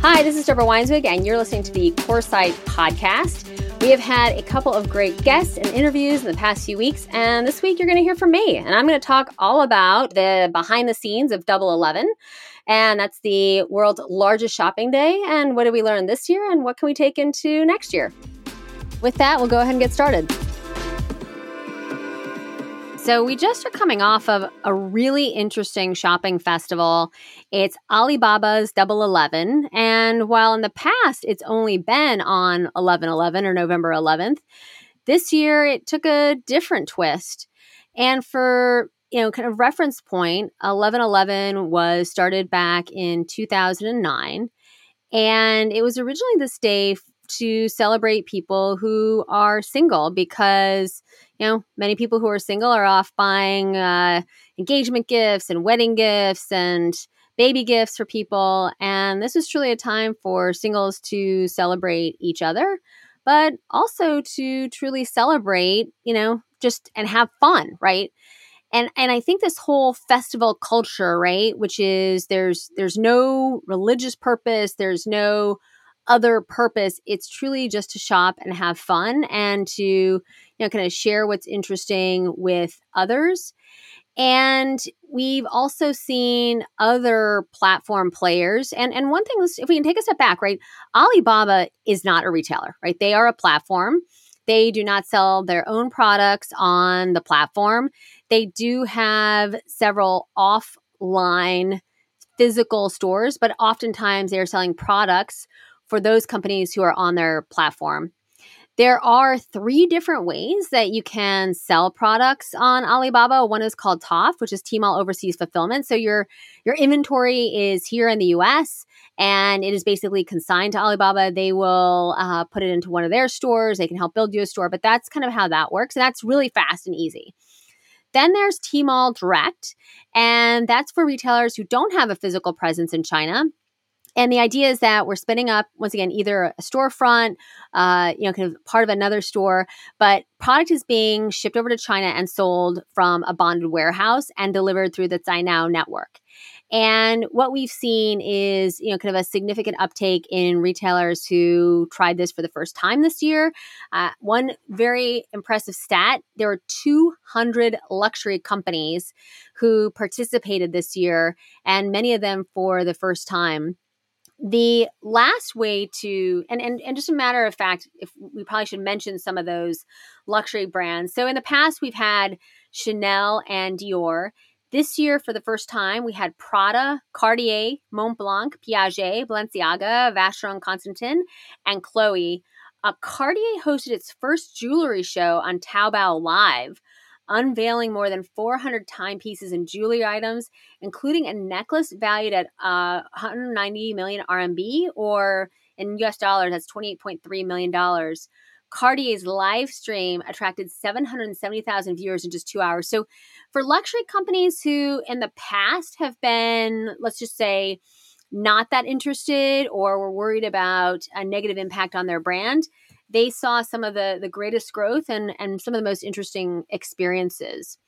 Hi, this is Deborah Weinswig, and you're listening to the Coresight podcast. We have had a couple of great guests and interviews in the past few weeks, and this week you're going to hear from me, and I'm going to talk all about the behind the scenes of Double Eleven, and that's the world's largest shopping day. And what did we learn this year, and what can we take into next year? With that, we'll go ahead and get started. So, we just are coming off of a really interesting shopping festival. It's Alibaba's Double Eleven. And while in the past it's only been on 11 11 or November 11th, this year it took a different twist. And for you know, kind of reference point, 1111 was started back in 2009. And it was originally this day to celebrate people who are single because you know many people who are single are off buying uh, engagement gifts and wedding gifts and baby gifts for people. And this is truly a time for singles to celebrate each other but also to truly celebrate you know just and have fun right? And and i think this whole festival culture right which is there's there's no religious purpose there's no other purpose. It's truly just to shop and have fun and to, you know, kind of share what's interesting with others. And we've also seen other platform players. And, and one thing is, if we can take a step back, right? Alibaba is not a retailer, right? They are a platform. They do not sell their own products on the platform. They do have several offline physical stores, but oftentimes they are selling products for those companies who are on their platform. There are three different ways that you can sell products on Alibaba. One is called TOF, which is Tmall Overseas Fulfillment. So your your inventory is here in the U.S. and it is basically consigned to Alibaba. They will uh, put it into one of their stores. They can help build you a store, but that's kind of how that works, and that's really fast and easy. Then there's Tmall Direct, and that's for retailers who don't have a physical presence in China and the idea is that we're spinning up once again either a storefront, uh, you know, kind of part of another store, but product is being shipped over to China and sold from a bonded warehouse and delivered through the Cainiao network. And what we've seen is, you know, kind of a significant uptake in retailers who tried this for the first time this year. Uh, one very impressive stat there were 200 luxury companies who participated this year, and many of them for the first time the last way to and, and and just a matter of fact if we probably should mention some of those luxury brands. So in the past we've had chanel and dior. This year for the first time we had prada cartier montblanc piaget balenciaga vacheron constantin and chloe uh, cartier hosted its first jewelry show on taobao live unveiling more than 400 timepieces and jewelry items, including a necklace valued at uh, 190 million RMB, or in US dollars, that's 28.3 million dollars. Cartier's live stream attracted 770,000 viewers in just two hours. So, for luxury companies who in the past have been, let's just say, not that interested or were worried about a negative impact on their brand, they saw some of the the greatest growth and and some of the most interesting experiences.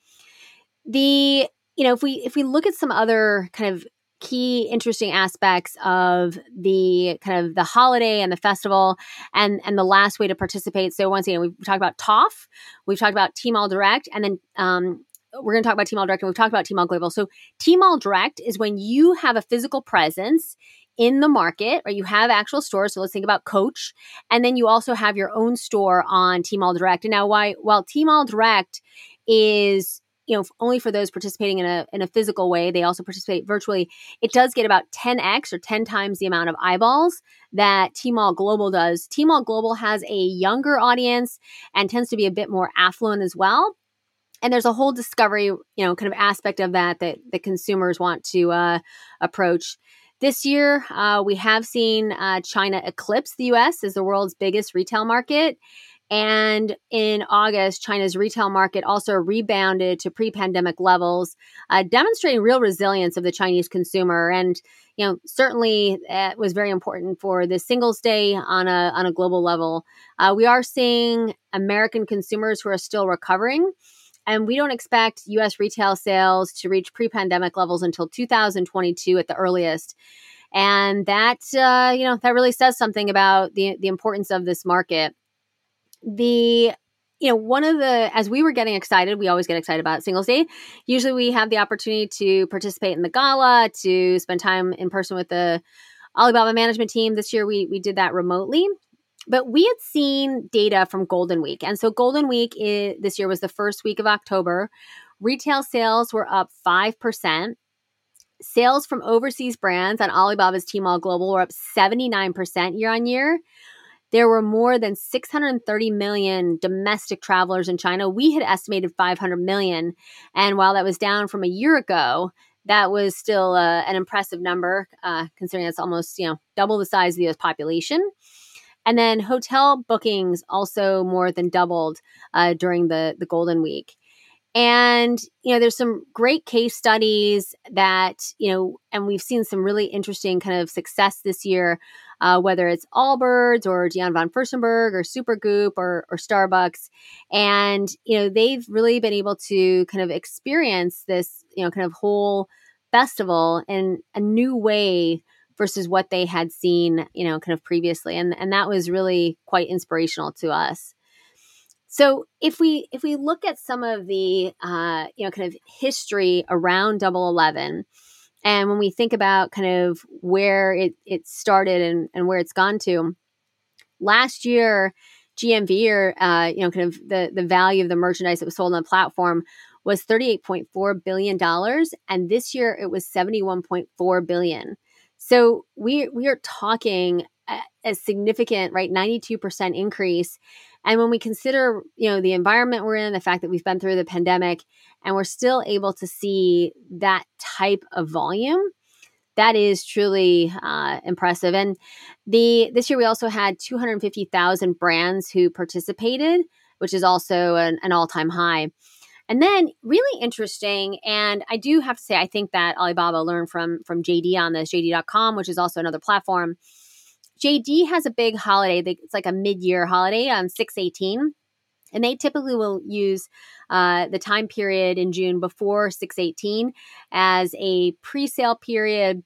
The you know if we if we look at some other kind of key interesting aspects of the kind of the holiday and the festival and and the last way to participate so once again we've talked about tof we've talked about tmall direct and then um, we're going to talk about tmall direct and we've talked about tmall global so tmall direct is when you have a physical presence in the market, or you have actual stores. So let's think about Coach. And then you also have your own store on Tmall Direct. And now, why, while Tmall Direct is you know only for those participating in a in a physical way they also participate virtually it does get about 10x or 10 times the amount of eyeballs that Tmall Global does Tmall Global has a younger audience and tends to be a bit more affluent as well and there's a whole discovery you know kind of aspect of that that the consumers want to uh, approach this year, uh, we have seen uh, China eclipse the US as the world's biggest retail market. And in August, China's retail market also rebounded to pre pandemic levels, uh, demonstrating real resilience of the Chinese consumer. And, you know, certainly it was very important for the Singles Day on a, on a global level. Uh, we are seeing American consumers who are still recovering. And we don't expect US retail sales to reach pre pandemic levels until 2022 at the earliest. and that uh, you know that really says something about the the importance of this market. The you know, one of the, as we were getting excited, we always get excited about Singles Day. Usually we have the opportunity to participate in the gala, to spend time in person with the Alibaba management team. This year we, we did that remotely. But we had seen data from Golden Week. And so Golden Week is, this year was the first week of October. Retail sales were up 5%. Sales from overseas brands on Alibaba's Tmall Global were up 79% year on year. There were more than 630 million domestic travelers in China. We had estimated 500 million. And while that was down from a year ago, that was still uh, an impressive number, uh, considering it's almost you know double the size of the U.S. population. And then hotel bookings also more than doubled uh, during the the Golden Week. And, you know, there's some great case studies that, you know, and we've seen some really interesting kind of success this year, uh, whether it's Allbirds or Diane von Furstenberg or Supergoop or, or Starbucks. And, you know, they've really been able to kind of experience this, you know, kind of whole festival in a new way versus what they had seen, you know, kind of previously. And, and that was really quite inspirational to us. So if we if we look at some of the uh, you know kind of history around Double Eleven, and when we think about kind of where it it started and and where it's gone to, last year GMV or uh, you know kind of the the value of the merchandise that was sold on the platform was thirty eight point four billion dollars, and this year it was seventy one point four billion. So we we are talking a, a significant right ninety two percent increase and when we consider, you know, the environment we're in, the fact that we've been through the pandemic and we're still able to see that type of volume, that is truly uh, impressive. And the this year we also had 250,000 brands who participated, which is also an, an all-time high. And then really interesting, and I do have to say, I think that Alibaba learned from from JD on this, JD.com, which is also another platform JD has a big holiday. It's like a mid-year holiday on 618. And they typically will use uh, the time period in June before 618 as a pre-sale period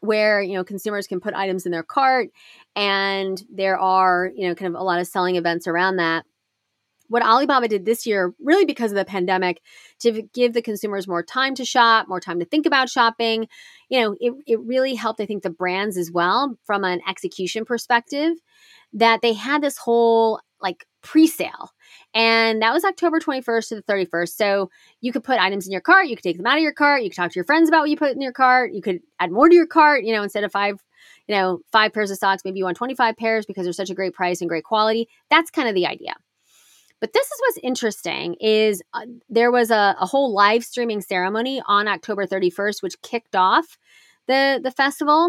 where you know consumers can put items in their cart and there are you know kind of a lot of selling events around that what Alibaba did this year, really because of the pandemic, to give the consumers more time to shop, more time to think about shopping, you know, it, it really helped, I think, the brands as well from an execution perspective, that they had this whole like pre sale. And that was October 21st to the 31st. So you could put items in your cart, you could take them out of your cart, you could talk to your friends about what you put in your cart, you could add more to your cart, you know, instead of five you know, five pairs of socks, maybe you want 25 pairs because they're such a great price and great quality. That's kind of the idea. But this is what's interesting is uh, there was a, a whole live streaming ceremony on October 31st, which kicked off the, the festival.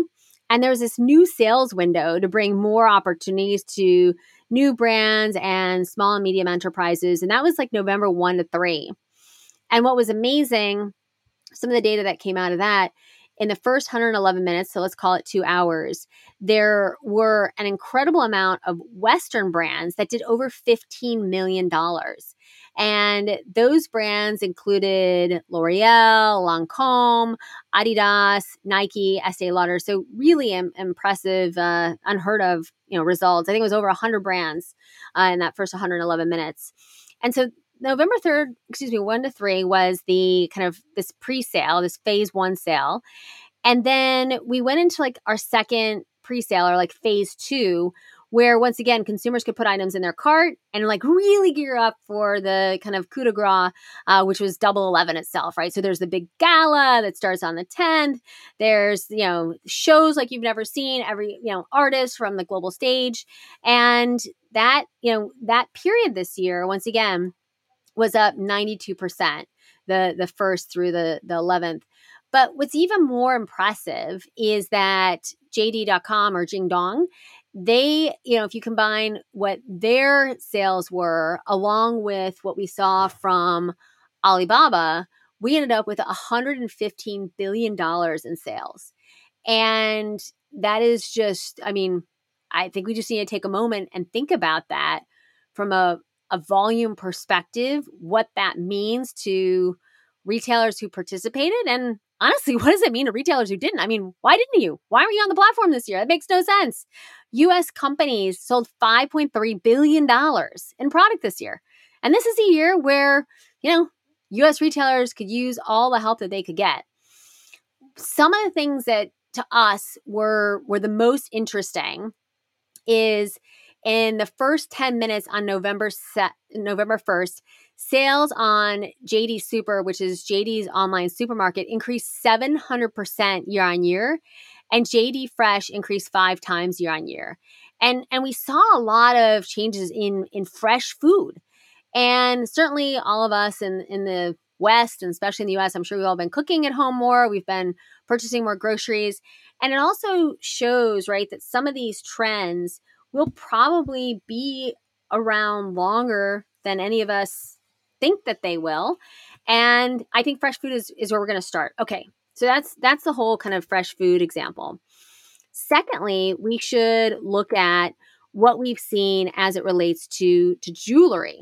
And there was this new sales window to bring more opportunities to new brands and small and medium enterprises. And that was like November 1 to 3. And what was amazing, some of the data that came out of that in the first 111 minutes, so let's call it two hours, there were an incredible amount of Western brands that did over $15 million. And those brands included L'Oreal, Lancome, Adidas, Nike, Estee Lauder. So really Im- impressive, uh, unheard of, you know, results. I think it was over 100 brands uh, in that first 111 minutes. And so November 3rd, excuse me, 1 to 3 was the kind of this pre-sale, this phase 1 sale. And then we went into like our second pre-sale or like phase 2 where once again consumers could put items in their cart and like really gear up for the kind of coup de grace, uh, which was Double Eleven itself, right? So there's the big gala that starts on the 10th. There's you know shows like you've never seen, every you know artist from the global stage, and that you know that period this year once again was up 92% the the first through the the 11th. But what's even more impressive is that JD.com or Jingdong, they, you know, if you combine what their sales were along with what we saw from Alibaba, we ended up with $115 billion in sales. And that is just, I mean, I think we just need to take a moment and think about that from a a volume perspective, what that means to retailers who participated and honestly, what does it mean to retailers who didn't? I mean, why didn't you? Why were you on the platform this year? That makes no sense. US companies sold $5.3 billion in product this year. And this is a year where, you know, US retailers could use all the help that they could get. Some of the things that to us were were the most interesting is in the first 10 minutes on November set, November 1st, sales on JD Super, which is JD's online supermarket, increased 700% year on year, and JD Fresh increased 5 times year on year. And and we saw a lot of changes in in fresh food. And certainly all of us in in the West and especially in the US, I'm sure we've all been cooking at home more, we've been purchasing more groceries, and it also shows, right, that some of these trends will probably be around longer than any of us think that they will. And I think fresh food is, is where we're going to start. Okay. So that's that's the whole kind of fresh food example. Secondly, we should look at what we've seen as it relates to to jewelry.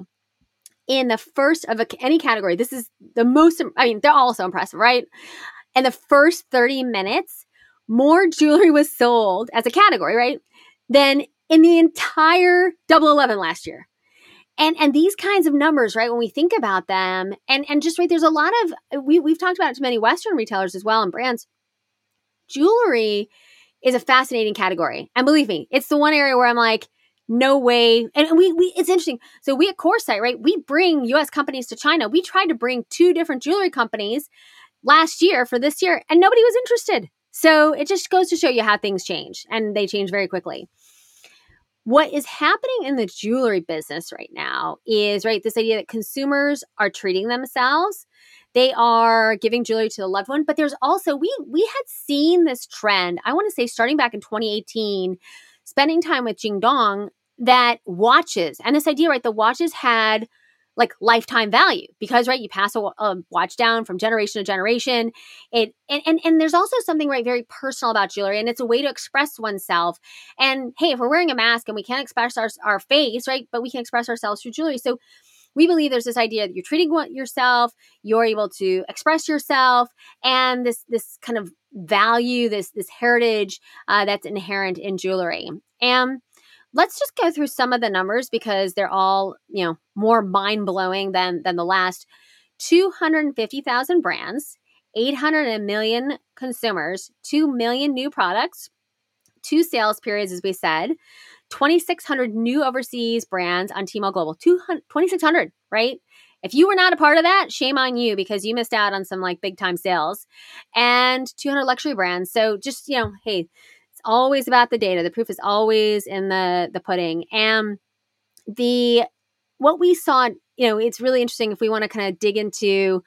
In the first of a, any category, this is the most I mean, they're all so impressive, right? In the first 30 minutes, more jewelry was sold as a category, right? Than in the entire double 11 last year. And and these kinds of numbers right when we think about them and and just right there's a lot of we, we've talked about it to many western retailers as well and brands. Jewelry is a fascinating category. And believe me it's the one area where i'm like no way. And we, we it's interesting. So we at coresight right we bring us companies to china. We tried to bring two different jewelry companies last year for this year and nobody was interested. So it just goes to show you how things change and they change very quickly what is happening in the jewelry business right now is right this idea that consumers are treating themselves. They are giving jewelry to the loved one but there's also we we had seen this trend i want to say starting back in 2018 spending time with jingdong that watches and this idea right the watches had like lifetime value because right you pass a, a, watch down from generation to generation. It and, and and there's also something right very personal about jewelry and it's a way to express oneself. And hey if we're wearing a mask and we can't express our, our face right but we can express ourselves through jewelry. So we believe there's this idea that you're treating yourself you're able to express yourself and this this kind of value this this heritage uh, that's inherent in jewelry. And let's just go through some of the numbers because they're all, you know, more mind-blowing than than the last 250,000 brands, 800 million consumers, 2 million new products, two sales periods as we said, 2600 new overseas brands on Tmall Global. 2600, right? If you were not a part of that, shame on you because you missed out on some like big time sales and 200 luxury brands. So just, you know, hey, always about the data. The proof is always in the the pudding. And the what we saw, you know, it's really interesting if we want to kind of dig into,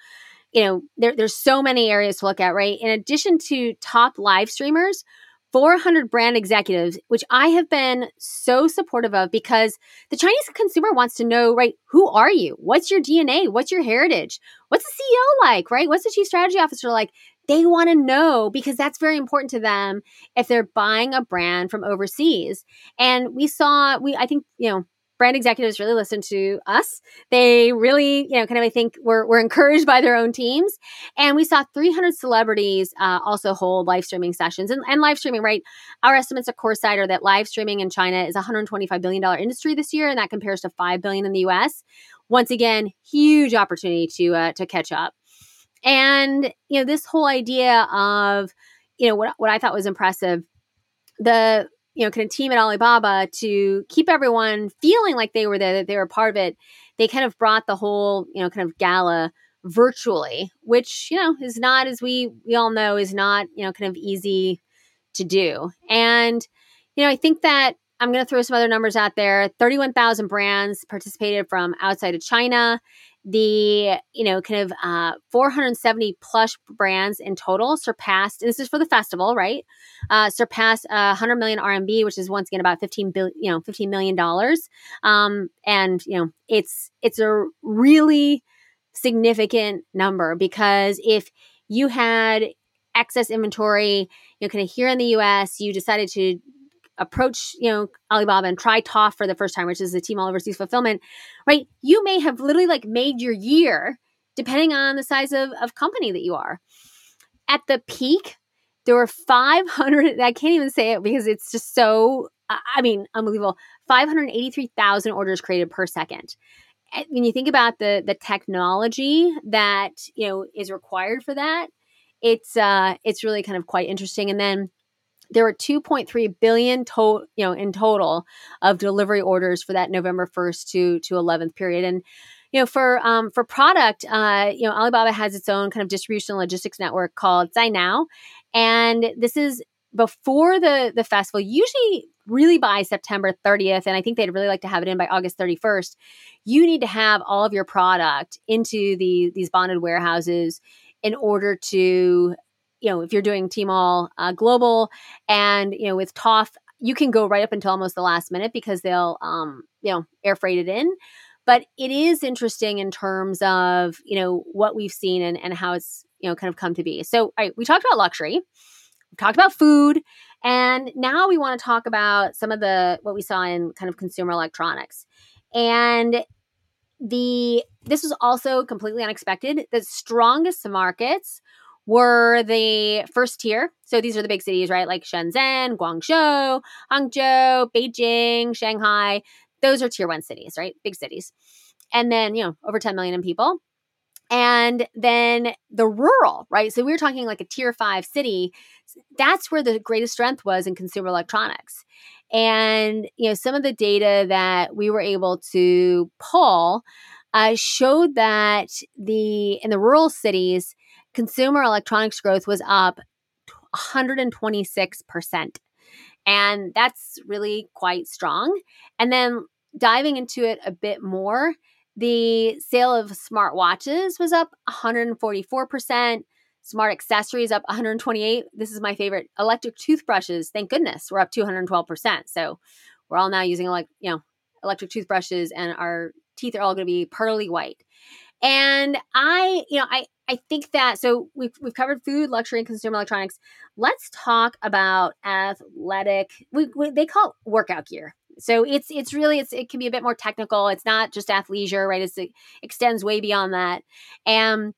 you know, there, there's so many areas to look at, right? In addition to top live streamers, 400 brand executives, which I have been so supportive of because the Chinese consumer wants to know, right? Who are you? What's your DNA? What's your heritage? What's the CEO like, right? What's the chief strategy officer like? They want to know because that's very important to them if they're buying a brand from overseas. And we saw, we, I think, you know, brand executives really listen to us. They really, you know, kind of, I think, were, were encouraged by their own teams. And we saw 300 celebrities uh, also hold live streaming sessions. And, and live streaming, right? Our estimates at Coresight are that live streaming in China is a $125 billion industry this year, and that compares to 5 billion in the US. Once again, huge opportunity to uh, to catch up. And, you know, this whole idea of, you know, what, what I thought was impressive, the, you know, kind of team at Alibaba to keep everyone feeling like they were there, that they were part of it. They kind of brought the whole, you know, kind of gala virtually, which, you know, is not, as we, we all know, is not, you know, kind of easy to do. And, you know, I think that I'm going to throw some other numbers out there. 31,000 brands participated from outside of China the you know kind of uh, 470 plus brands in total surpassed this is for the festival right? Uh, surpassed uh, 100 million rmb which is once again about 15 billion you know 15 million dollars. Um, and you know it's it's a really significant number because if you had excess inventory you know kind of here in the us you decided to approach, you know, Alibaba and try TOF for the first time, which is the Tmall Overseas Fulfillment, right? You may have literally like made your year depending on the size of, of company that you are. At the peak, there were 500, I can't even say it because it's just so, I mean, unbelievable. 583,000 orders created per second. When you think about the the technology that you know is required for that, it's uh it's really kind of quite interesting. And then there were 2.3 billion total you know in total of delivery orders for that November 1st to to 11th period. And you know for um for product uh you know Alibaba has its own kind of distribution logistics network called Cainiao and this is before the the festival usually really by September 30th and I think they'd really like to have it in by August 31st you need to have all of your product into the these bonded warehouses in order to you know, if you're doing Tmall uh, Global and, you know, with Toff, you can go right up until almost the last minute because they'll, um, you know, air freight it in. But it is interesting in terms of, you know, what we've seen and, and how it's, you know, kind of come to be. So, all right, we talked about luxury, we talked about food, and now we want to talk about some of the, what we saw in kind of consumer electronics. And the, this was also completely unexpected. The strongest markets were the first tier. So these are the big cities, right? Like Shenzhen, Guangzhou, Hangzhou, Beijing, Shanghai. Those are tier one cities, right? Big cities. And then, you know, over 10 million in people. And then the rural, right? So we were talking like a tier five city. That's where the greatest strength was in consumer electronics. And, you know, some of the data that we were able to pull uh, showed that the in the rural cities, consumer electronics growth was up 126%. And that's really quite strong. And then diving into it a bit more, the sale of smartwatches was up 144%. Smart accessories up 128. This is my favorite. Electric toothbrushes, thank goodness, we're up 212%. So we're all now using like, you know, electric toothbrushes and our teeth are all going to be pearly white. And I, you know, I I think that so we've we've covered food, luxury, and consumer electronics. Let's talk about athletic. We, we, they call it workout gear. So it's it's really it's it can be a bit more technical. It's not just athleisure, right? It's, it extends way beyond that. And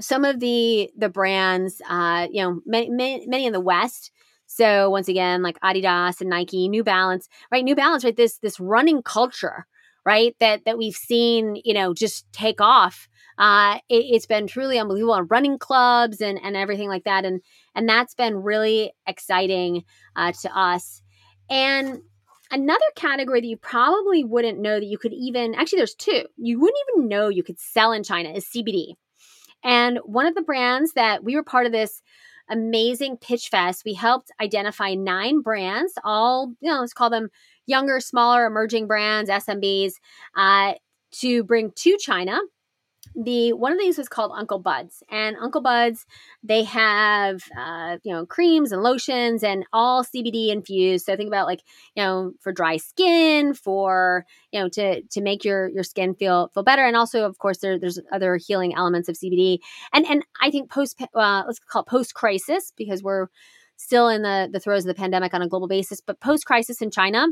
some of the the brands, uh, you know, many, many many in the West. So once again, like Adidas and Nike, New Balance, right? New Balance, right? This this running culture, right? That that we've seen, you know, just take off uh, it, has been truly unbelievable on running clubs and and everything like that, and and that's been really exciting uh, to us. And another category that you probably wouldn't know that you could even actually there's two you wouldn't even know you could sell in China is CBD. And one of the brands that we were part of this amazing pitch fest, we helped identify nine brands, all, you know, let's call them younger, smaller, emerging brands, SMBs, uh, to bring to China the one of these was called Uncle Buds, and Uncle Buds they have uh, you know creams and lotions and all CBD infused. So think about like you know for dry skin, for you know to to make your your skin feel feel better, and also of course there, there's other healing elements of CBD. And and I think post uh, let's call it post crisis because we're still in the the throes of the pandemic on a global basis, but post crisis in China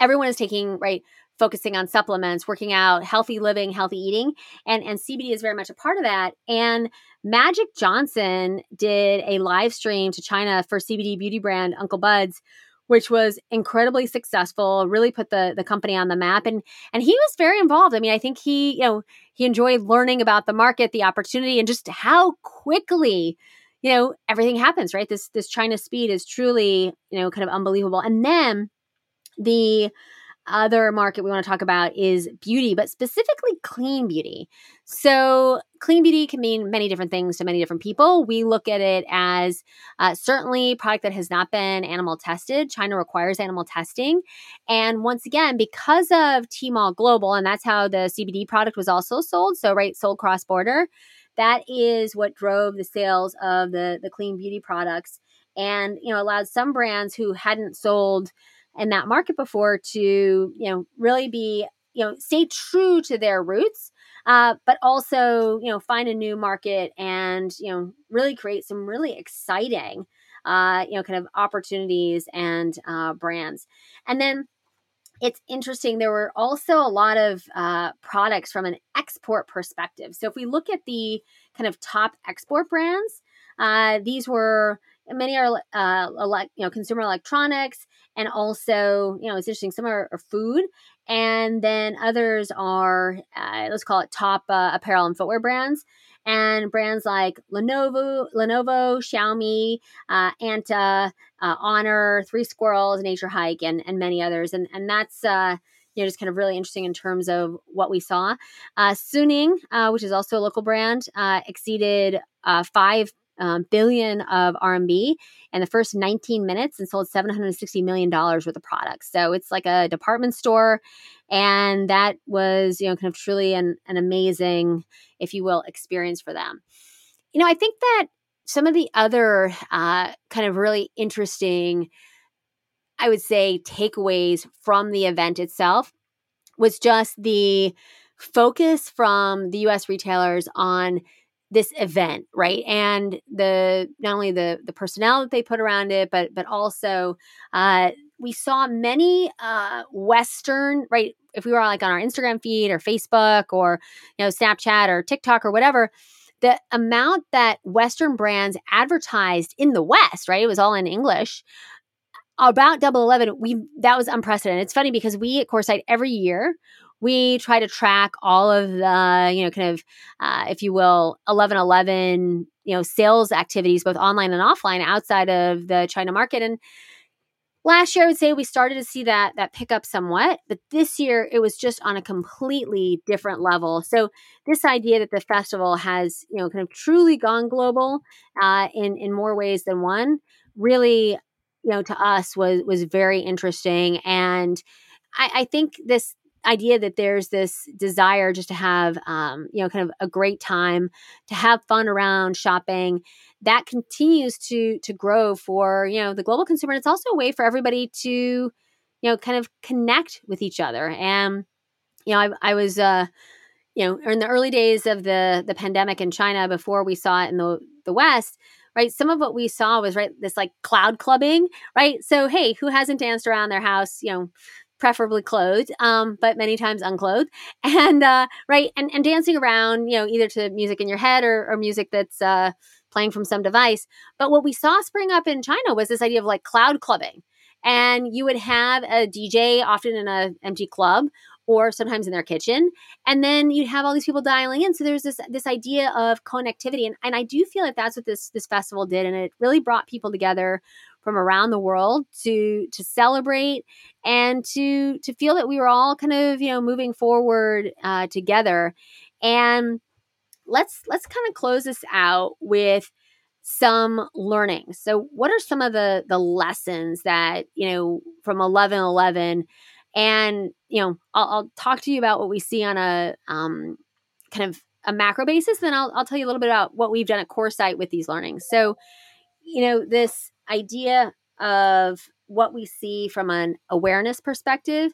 everyone is taking right focusing on supplements, working out, healthy living, healthy eating. And, and CBD is very much a part of that. And Magic Johnson did a live stream to China for CBD beauty brand Uncle Buds, which was incredibly successful, really put the, the company on the map. And, and he was very involved. I mean, I think he, you know, he enjoyed learning about the market, the opportunity, and just how quickly you know everything happens right this this china speed is truly you know kind of unbelievable and then the other market we want to talk about is beauty, but specifically clean beauty. So, clean beauty can mean many different things to many different people. We look at it as uh, certainly product that has not been animal tested. China requires animal testing. And once again, because of Tmall Global, and that's how the CBD product was also sold, so, right, sold cross border, that is what drove the sales of the, the clean beauty products and, you know, allowed some brands who hadn't sold in that market before to you know really be you know stay true to their roots uh, but also you know find a new market and you know really create some really exciting uh, you know kind of opportunities and uh, brands and then it's interesting. There were also a lot of uh, products from an export perspective. So if we look at the kind of top export brands, uh, these were many are uh, elect, you know consumer electronics, and also you know it's interesting. Some are, are food, and then others are uh, let's call it top uh, apparel and footwear brands and brands like Lenovo, Lenovo, Xiaomi, uh, Anta, uh, Honor, Three Squirrels, Nature Hike, and and many others. And and that's uh, you know just kind of really interesting in terms of what we saw. Uh, Suning, uh, which is also a local brand, uh, exceeded uh, five um, billion of RMB in the first 19 minutes and sold 760 million dollars worth of products. So it's like a department store, and that was you know kind of truly an, an amazing, if you will, experience for them. You know, I think that some of the other uh, kind of really interesting, I would say, takeaways from the event itself was just the focus from the US retailers on this event right? And the not only the the personnel that they put around it but but also uh we saw many uh western right? If we were like on our instagram feed or facebook or you know snapchat or tiktok or whatever the amount that western brands advertised in the west right? It was all in english. About double 11 we that was unprecedented. It's funny because we at coresight every year we try to track all of the, you know, kind of, uh, if you will, 1111, you know, sales activities, both online and offline outside of the China market. And last year, I would say we started to see that, that pick up somewhat, but this year it was just on a completely different level. So this idea that the festival has, you know, kind of truly gone global uh, in, in more ways than one really, you know, to us was, was very interesting. And I, I think this idea that there's this desire just to have um, you know kind of a great time to have fun around shopping that continues to to grow for you know the global consumer and it's also a way for everybody to you know kind of connect with each other. And you know i, I was uh you know in the early days of the the pandemic in china before we saw it in the the west right some of what we saw was right this like cloud clubbing right? So hey who hasn't danced around their house you know preferably clothed, um, but many times unclothed, and uh, right, and and dancing around, you know, either to music in your head or, or music that's uh, playing from some device. But what we saw spring up in China was this idea of like cloud clubbing, and you would have a DJ often in an empty club or sometimes in their kitchen. And then you'd have all these people dialing in. So there's this this idea of connectivity. And, and i do feel like that's what this this festival did. And it really brought people together from around the world to to celebrate and to to feel that we were all kind of you know moving forward uh, together. And let's let's kind of close this out with some learning. So what are some of the the lessons that you know from 1111 and you know I'll, I'll talk to you about what we see on a um, kind of a macro basis then I'll, I'll tell you a little bit about what we've done at coresight with these learnings. So you know this idea of what we see from an awareness perspective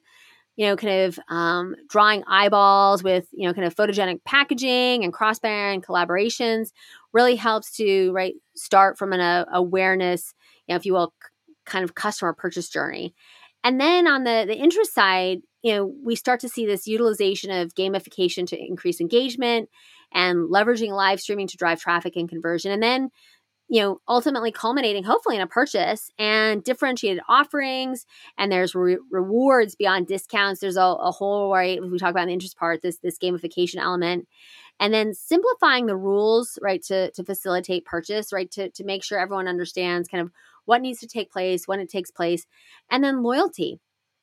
you know kind of um, drawing eyeballs with you know kind of photogenic packaging and cross-brand collaborations really helps to right start from an uh, awareness you know if you will c- kind of customer purchase journey. And then on the the interest side you know we start to see this utilization of gamification to increase engagement and leveraging live streaming to drive traffic and conversion. And then you know, ultimately culminating hopefully in a purchase and differentiated offerings. And there's re- rewards beyond discounts. There's a, a whole right we talk about the interest part this this gamification element, and then simplifying the rules right to to facilitate purchase right to to make sure everyone understands kind of what needs to take place when it takes place, and then loyalty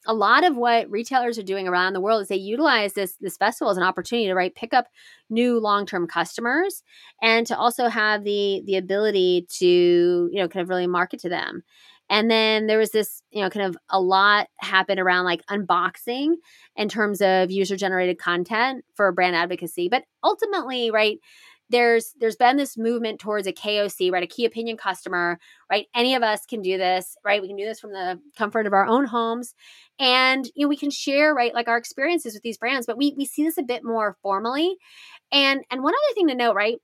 a lot of what retailers are doing around the world is they utilize this this festival as an opportunity to right pick up new long-term customers and to also have the the ability to you know kind of really market to them. And then there was this you know kind of a lot happened around like unboxing in terms of user generated content for brand advocacy but ultimately right there's there's been this movement towards a KOC, right? A key opinion customer, right? Any of us can do this, right? We can do this from the comfort of our own homes. And you know, we can share, right, like our experiences with these brands, but we we see this a bit more formally. And and one other thing to note, right?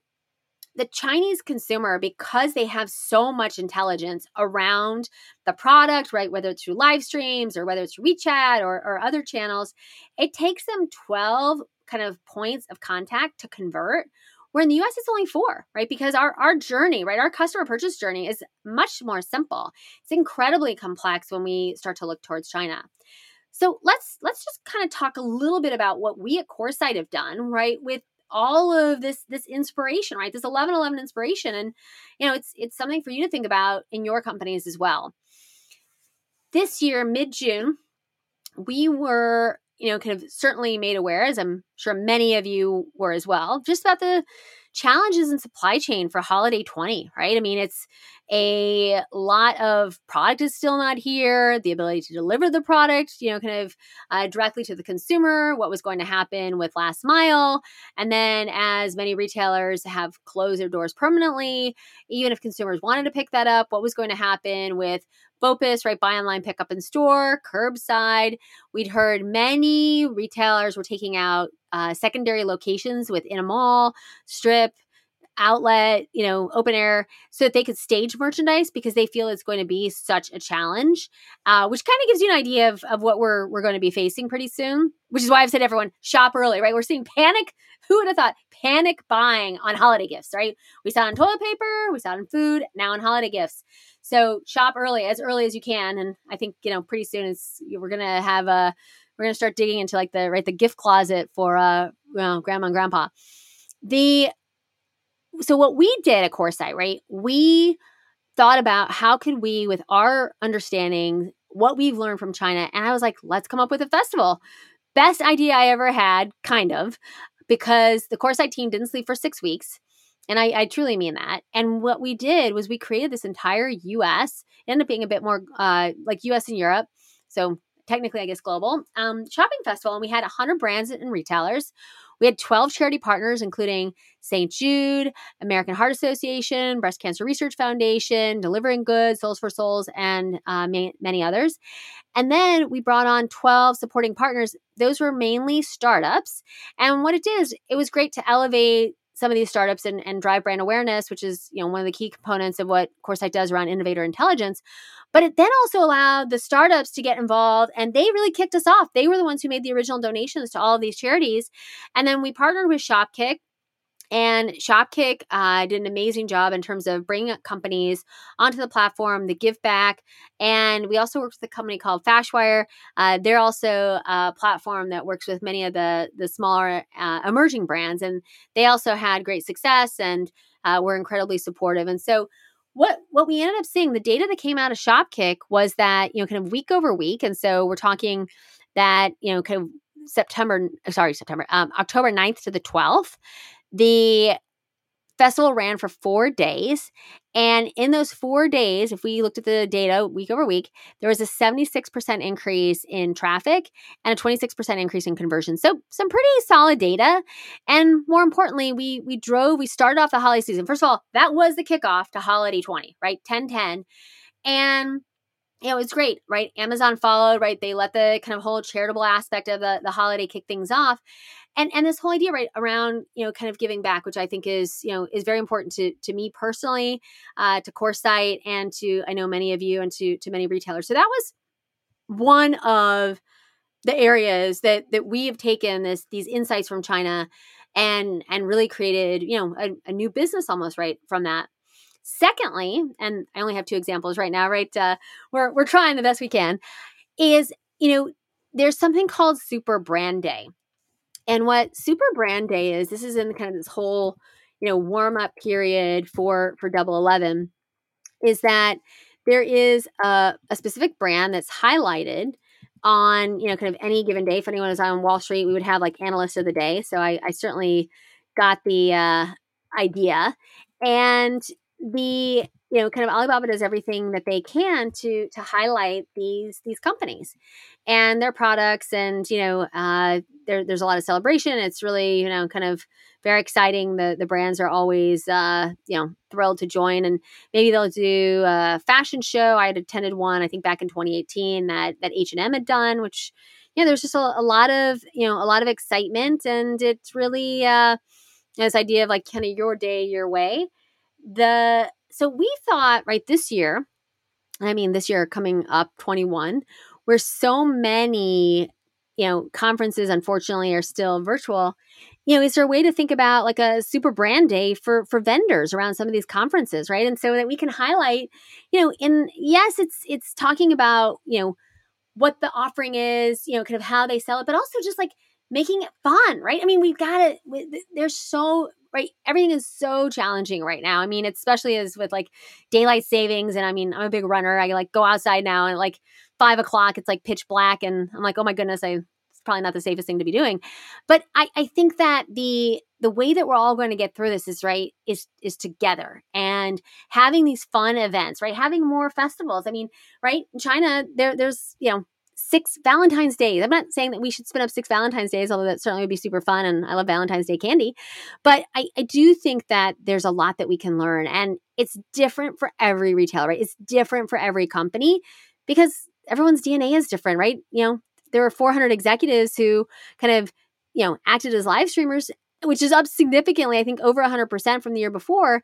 the Chinese consumer, because they have so much intelligence around the product, right? Whether it's through live streams or whether it's WeChat or, or other channels, it takes them 12 kind of points of contact to convert. Where in the US it's only four, right? Because our, our journey, right, our customer purchase journey is much more simple. It's incredibly complex when we start to look towards China. So let's let's just kind of talk a little bit about what we at Coresight have done, right, with all of this this inspiration, right? This 1111 inspiration and you know, it's it's something for you to think about in your companies as well. This year, mid-June, we were, you know, kind of certainly made aware as I'm sure many of you were as well, just about the challenges in supply chain for holiday 20, right? I mean, it's a lot of product is still not here, the ability to deliver the product, you know, kind of uh, directly to the consumer, what was going to happen with last mile. And then as many retailers have closed their doors permanently, even if consumers wanted to pick that up, what was going to happen with BOPIS, right? Buy online, pick up in store, curbside. We'd heard many retailers were taking out uh, secondary locations within a mall, strip, outlet, you know, open air, so that they could stage merchandise because they feel it's going to be such a challenge, uh, which kind of gives you an idea of, of what we're we're going to be facing pretty soon. Which is why I've said everyone shop early, right? We're seeing panic. Who would have thought panic buying on holiday gifts, right? We saw it on toilet paper, we saw it on food, now on holiday gifts. So shop early, as early as you can, and I think you know pretty soon it's we're gonna have a we're gonna start digging into like the right the gift closet for uh know, grandma and grandpa. The so what we did at Coresight, right? We thought about how could we, with our understanding, what we've learned from China, and I was like, let's come up with a festival. Best idea I ever had, kind of, because the Coresight team didn't sleep for six weeks. And I, I, truly mean that. And what we did was we created this entire US, ended up being a bit more uh, like US and Europe. So technically, I guess global um, shopping festival. And we had 100 brands and retailers. We had 12 charity partners, including St. Jude, American Heart Association, Breast Cancer Research Foundation, Delivering Goods, Soles4Souls, and uh, many others. And then we brought on 12 supporting partners. Those were mainly startups. And what it did is it was great to elevate some of these startups and, and drive brand awareness, which is you know one of the key components of what Coresight does around innovator intelligence. But it then also allowed the startups to get involved, and they really kicked us off. They were the ones who made the original donations to all of these charities, and then we partnered with Shopkick and Shopkick uh, did an amazing job in terms of bringing companies onto the platform, the give back. And we also worked with a company called Fashwire. Uh, they're also a platform that works with many of the, the smaller uh, emerging brands. And they also had great success and uh, were incredibly supportive. And so what what we ended up seeing, the data that came out of Shopkick was that, you know, kind of week over week. And so we're talking that, you know, kind of September, sorry, September, um, October 9th to the 12th, the festival ran for four days. And in those four days, if we looked at the data week over week, there was a 76% increase in traffic and a 26% increase in conversion. So some pretty solid data. And more importantly, we we drove, we started off the holiday season. First of all, that was the kickoff to holiday 20, right? 1010. And you know, it's great, right? Amazon followed, right? They let the kind of whole charitable aspect of the, the holiday kick things off and and this whole idea right around you know kind of giving back which i think is you know is very important to to me personally uh, to Coresight and to i know many of you and to to many retailers so that was one of the areas that that we have taken this these insights from china and and really created you know a, a new business almost right from that secondly and i only have two examples right now right uh, we're we're trying the best we can is you know there's something called super brand day and what Super Brand Day is, this is in kind of this whole, you know, warm up period for for Double Eleven, is that there is a, a specific brand that's highlighted on you know kind of any given day. If anyone is on Wall Street, we would have like analyst of the day. So I, I certainly got the uh, idea, and the you know kind of Alibaba does everything that they can to to highlight these these companies and their products and you know uh, there, there's a lot of celebration. It's really you know kind of very exciting. The the brands are always uh, you know thrilled to join and maybe they'll do a fashion show. I had attended one i think back in 2018 that that h&m had done which yeah there's just a, a, lot of you know a lot of excitement and it's really uh, this idea of like kind of your day, your way. The so we thought right this year, I mean this year coming up 21, where so many you know conferences unfortunately are still virtual you know is there a way to think about like a super brand day for for vendors around some of these conferences right? And so that we can highlight you know in yes it's it's talking about you know what the offering is you know kind of how they sell it but also just like making it fun right? I mean we've got it there's so right? Everything is so challenging right now. I mean especially as with like daylight savings and i mean i'm a big runner. I like go outside now and like five o'clock it's like pitch black and i'm like oh my goodness i it's probably not the safest thing to be doing. But i i think that the the way that we're all going to get through this is right is is together. And having these fun events right? Having more festivals. I mean right in china there there's you know six Valentine's days. I'm not saying that we should spin up six Valentine's days, although that certainly would be super fun. And I love Valentine's Day candy. But I, I do think that there's a lot that we can learn. And it's different for every retailer, right? It's different for every company because everyone's DNA is different, right? You know, there are 400 executives who kind of, you know, acted as live streamers, which is up significantly, I think over 100% from the year before.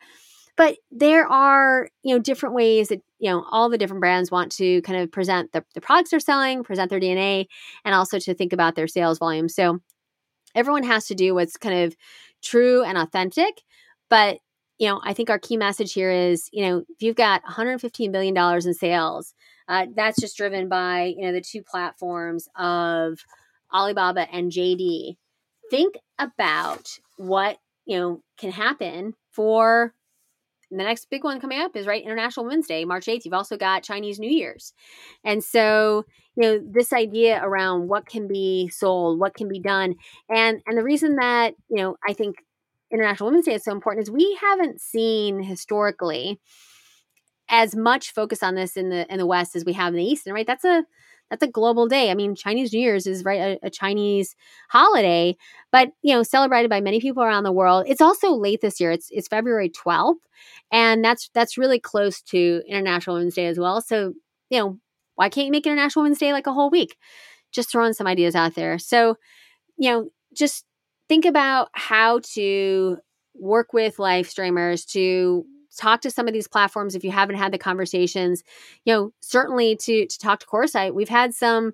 But there are, you know, different ways that, you know, all the different brands want to kind of present the, the products they're selling, present their DNA, and also to think about their sales volume. So everyone has to do what's kind of true and authentic. But, you know, I think our key message here is, you know, if you've got $115 billion in sales, uh, that's just driven by, you know, the two platforms of Alibaba and JD. Think about what, you know, can happen for the next big one coming up is right International Women's Day, March 8th. You've also got Chinese New Year's. And so, you know, this idea around what can be sold, what can be done. And and the reason that, you know, I think International Women's Day is so important is we haven't seen historically as much focus on this in the in the West as we have in the East. And right, that's a that's a global day. I mean, Chinese New Year's is right a, a, Chinese holiday, but you know, celebrated by many people around the world. It's also late this year. It's it's February 12th, and that's that's really close to International Women's Day as well. So, you know, why can't you make International Women's Day like a whole week? Just throwing some ideas out there. So, you know, just think about how to work with live streamers to talk to some of these platforms if you haven't had the conversations. You know, certainly to to talk to Coresight, we've had some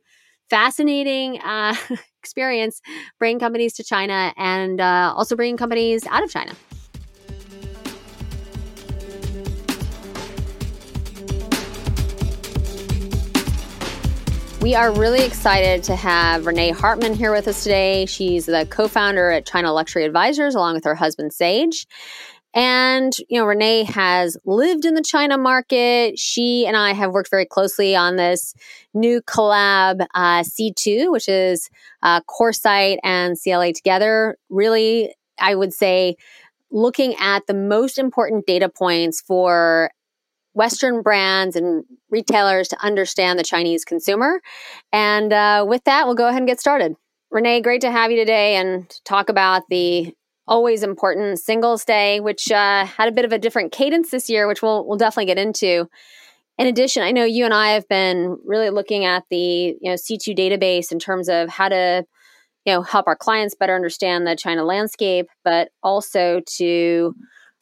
fascinating uh, experience bringing companies to China and uh, also bringing companies out of China. We are really excited to have Renee Hartmann here with us today. She's the co founder at China Luxury Advisors, along with her husband, Sage. And, you know, Renee has lived in the China market. She and I have worked very closely on this new collab, uh, C2, which is uh, Coresight and CLA together. Really, I would say, looking at the most important data points for Western brands and retailers to understand the Chinese consumer. And uh, with that, we'll go ahead and get started. Renee, great to have you today and talk about the always important Singles Day, which uh, had a bit of a different cadence this year, which we'll we'll definitely get into. In addition, I know you and I have been really looking at the you know C2 database in terms of how to you know help our clients better understand the China landscape, but also to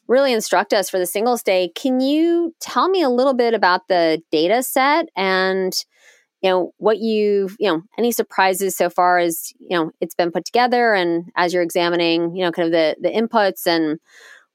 really instruct us for the Singles Day. Can you tell me a little bit about the data set and you know what you you know any surprises so far as you know it's been put together and as you're examining you know kind of the the inputs and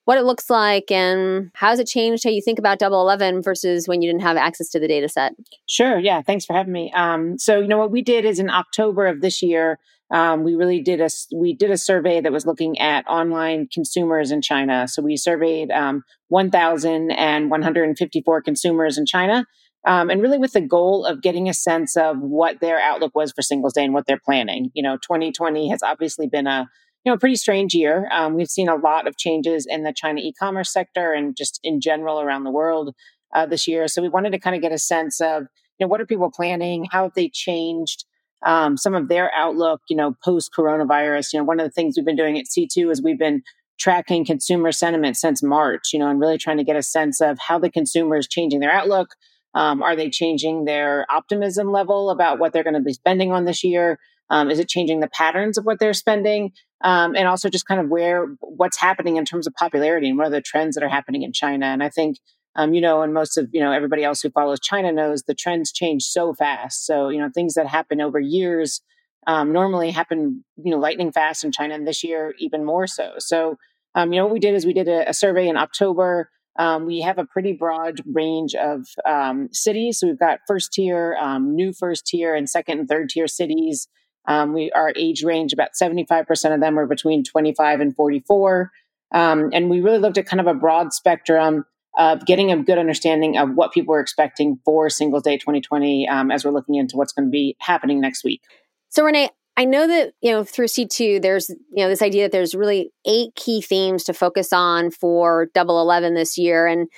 what it looks like and how has it changed how you think about double 11 versus when you didn't have access to the data set? Sure yeah thanks for having me. Um, so you know what we did is in october of this year um, we really did a we did a survey that was looking at online consumers in china. So we surveyed um, 1154 consumers in china um, and really with the goal of getting a sense of what their outlook was for Singles Day and what they're planning. You know, 2020 has obviously been a you know pretty strange year. Um, we've seen a lot of changes in the China e-commerce sector and just in general around the world uh, this year. So we wanted to kind of get a sense of you know what are people planning, how have they changed. Um, some of their outlook, you know, post coronavirus. You know, one of the things we've been doing at C2 is we've been tracking consumer sentiment since March, you know, and really trying to get a sense of how the consumer is changing their outlook, um, are they changing their optimism level about what they're going to be spending on this year? Um, is it changing the patterns of what they're spending? um, and also just kind of where what's happening in terms of popularity and what are the trends that are happening in China. And I think um, you know, and most of you know everybody else who follows China knows the trends change so fast. So you know things that happen over years um, normally happen you know lightning fast in China, and this year even more so. So um, you know what we did is we did a, a survey in October. Um, we have a pretty broad range of um, cities. So we've got first tier, um, new first tier, and second and third tier cities. Um, we our age range about seventy five percent of them are between twenty five and forty four, um, and we really looked at kind of a broad spectrum of getting a good understanding of what people are expecting for Singles Day 2020 um, as we're looking into what's going to be happening next week. So Renee, I know that you know through C2 there's you know this idea that there's really eight key themes to focus on for Double Eleven this year, and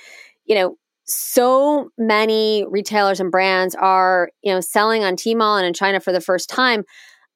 you know so many retailers and brands are you know selling on Tmall and in China for the first time.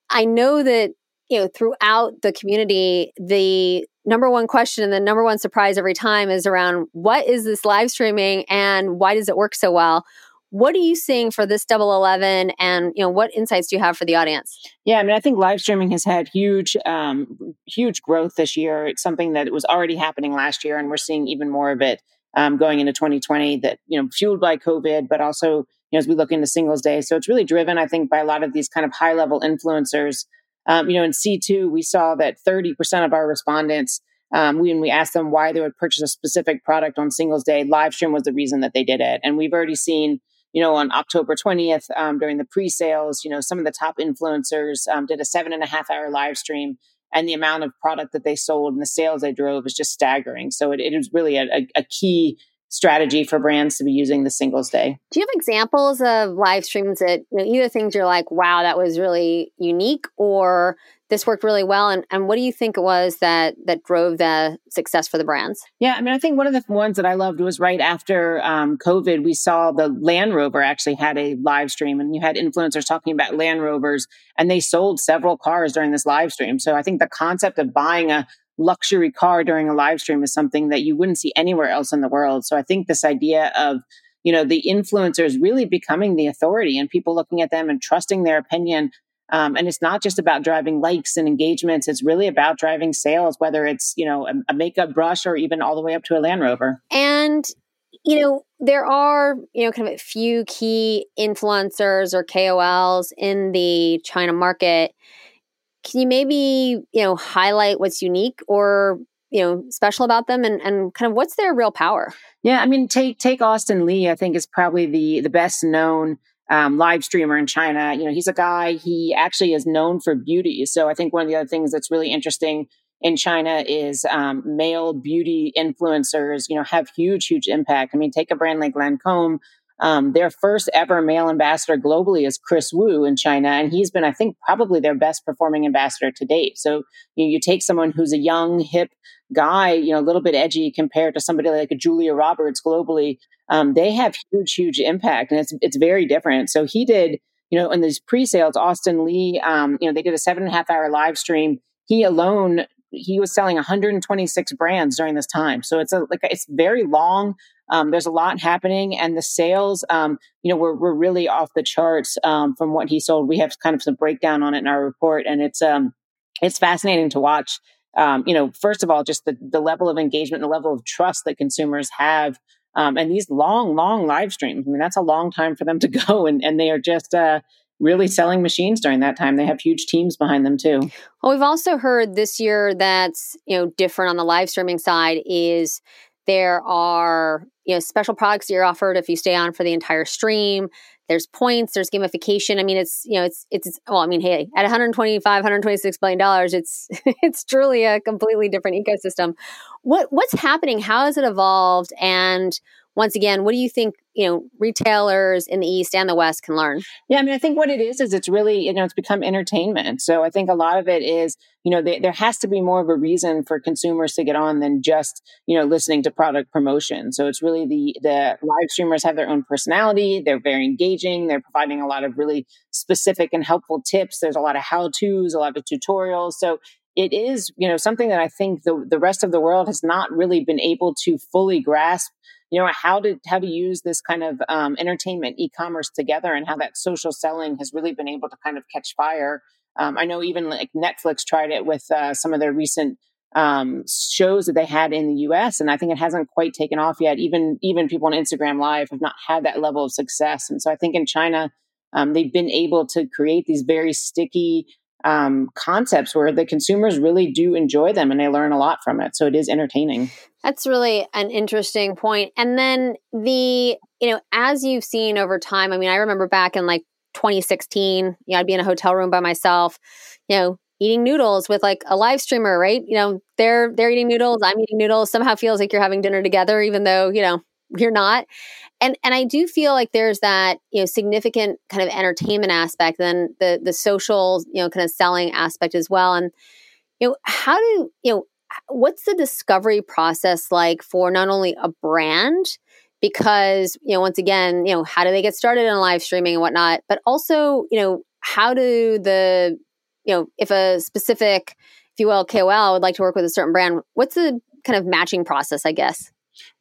I know that you know throughout the community the number one question and the number one surprise every time is around what is this live streaming and why does it work so well what are you seeing for this double 11 and you know what insights do you have for the audience? Yeah i mean i think live streaming has had huge um, huge growth this year. It's something that was already happening last year and we're seeing even more of it um, going into 2020 that you know fueled by covid but also you know as we look into singles day. So it's really driven i think by a lot of these kind of high level influencers. Um, you know, in C2, we saw that 30% of our respondents, um, when we asked them why they would purchase a specific product on Singles Day, live stream was the reason that they did it. And we've already seen, you know, on October 20th, um, during the pre sales, you know, some of the top influencers um, did a seven and a half hour live stream. And the amount of product that they sold and the sales they drove is just staggering. So it, it is really a, a, key strategy for brands to be using the singles day. Do you have examples of live streams that you know, either things you're like, wow, that was really unique, or this worked really well? And, and what do you think it was that that drove the success for the brands? Yeah, I mean, I think one of the ones that I loved was right after um, COVID, we saw the Land Rover actually had a live stream, and you had influencers talking about Land Rovers, and they sold several cars during this live stream. So I think the concept of buying a luxury car during a live stream is something that you wouldn't see anywhere else in the world. So I think this idea of, you know, the influencers really becoming the authority and people looking at them and trusting their opinion. Um, and it's not just about driving likes and engagements. It's really about driving sales, whether it's, you know, a, a makeup brush or even all the way up to a Land Rover. And you know, there are, you know, kind of a few key influencers or KOLs in the China market can you maybe, you know, highlight what's unique or you know special about them and, and kind of what's their real power yeah i mean take take Austin Li i think is probably the the best known um, live streamer in china. You know he's a guy he actually is known for beauty. So i think one of the other things that's really interesting in china is um, male beauty influencers you know have huge huge impact. I mean take a brand like lancome um, their first ever male ambassador globally is Kris Wu in China, and he's been, I think, probably their best performing ambassador to date. So you, know, you take someone who's a young, hip guy, you know, a little bit edgy compared to somebody like a Julia Roberts globally. Um, they have huge, huge impact, and it's it's very different. So he did, you know, in these pre-sales, Austin Li, um, you know, they did a seven and a half hour live stream. He alone he was selling 126 brands during this time. So it's a like it's very long. Um, there's a lot happening, and the sales, um, you know, we're we're really off the charts um, from what he sold. We have kind of some breakdown on it in our report, and it's um, it's fascinating to watch. Um, you know, first of all, just the the level of engagement, the level of trust that consumers have, um, and these long, long live streams. I mean, that's a long time for them to go, and and they are just. Uh, really selling machines during that time. They have huge teams behind them too. Well, we've also heard this year that's you know different on the live streaming side is there are you know special products you're offered if you stay on for the entire stream. There's points. There's gamification. I mean, it's you know it's it's well. I mean, hey, at 125, 126 billion dollars, it's it's truly a completely different ecosystem. What what's happening? How has it evolved? And once again, what do you think, you know, retailers in the East and the West can learn? Yeah, I mean, I think what it is is it's really, you know, it's become entertainment. So I think a lot of it is, you know, they, there has to be more of a reason for consumers to get on than just, you know, listening to product promotion. So it's really the the live streamers have their own personality. They're very engaging. They're providing a lot of really specific and helpful tips. There's a lot of how tos, a lot of tutorials. So it is, you know, something that I think the the rest of the world has not really been able to fully grasp you know how to how to use this kind of um, entertainment e-commerce together and how that social selling has really been able to kind of catch fire Um, I know even like Netflix tried it with uh, some of their recent um, shows that they had in the U.S. and I think it hasn't quite taken off yet. Even even people on Instagram Live have not had that level of success, and so I think in China um, they've been able to create these very sticky um, concepts where the consumers really do enjoy them and they learn a lot from it. So it is entertaining. That's really an interesting point. And then the you know as you've seen over time, I mean, I remember back in like 2016, you know, I'd be in a hotel room by myself, you know, eating noodles with like a live streamer, right? You know, they're they're eating noodles, I'm eating noodles. Somehow feels like you're having dinner together, even though you know you're not. And and I do feel like there's that you know significant kind of entertainment aspect, then the the social you know kind of selling aspect as well. And you know, how do you know what's the discovery process like for not only a brand? Because you know, once again, you know, how do they get started in live streaming and whatnot? But also, you know, how do the you know, if a specific, if you will, KOL would like to work with a certain brand, what's the kind of matching process, I guess?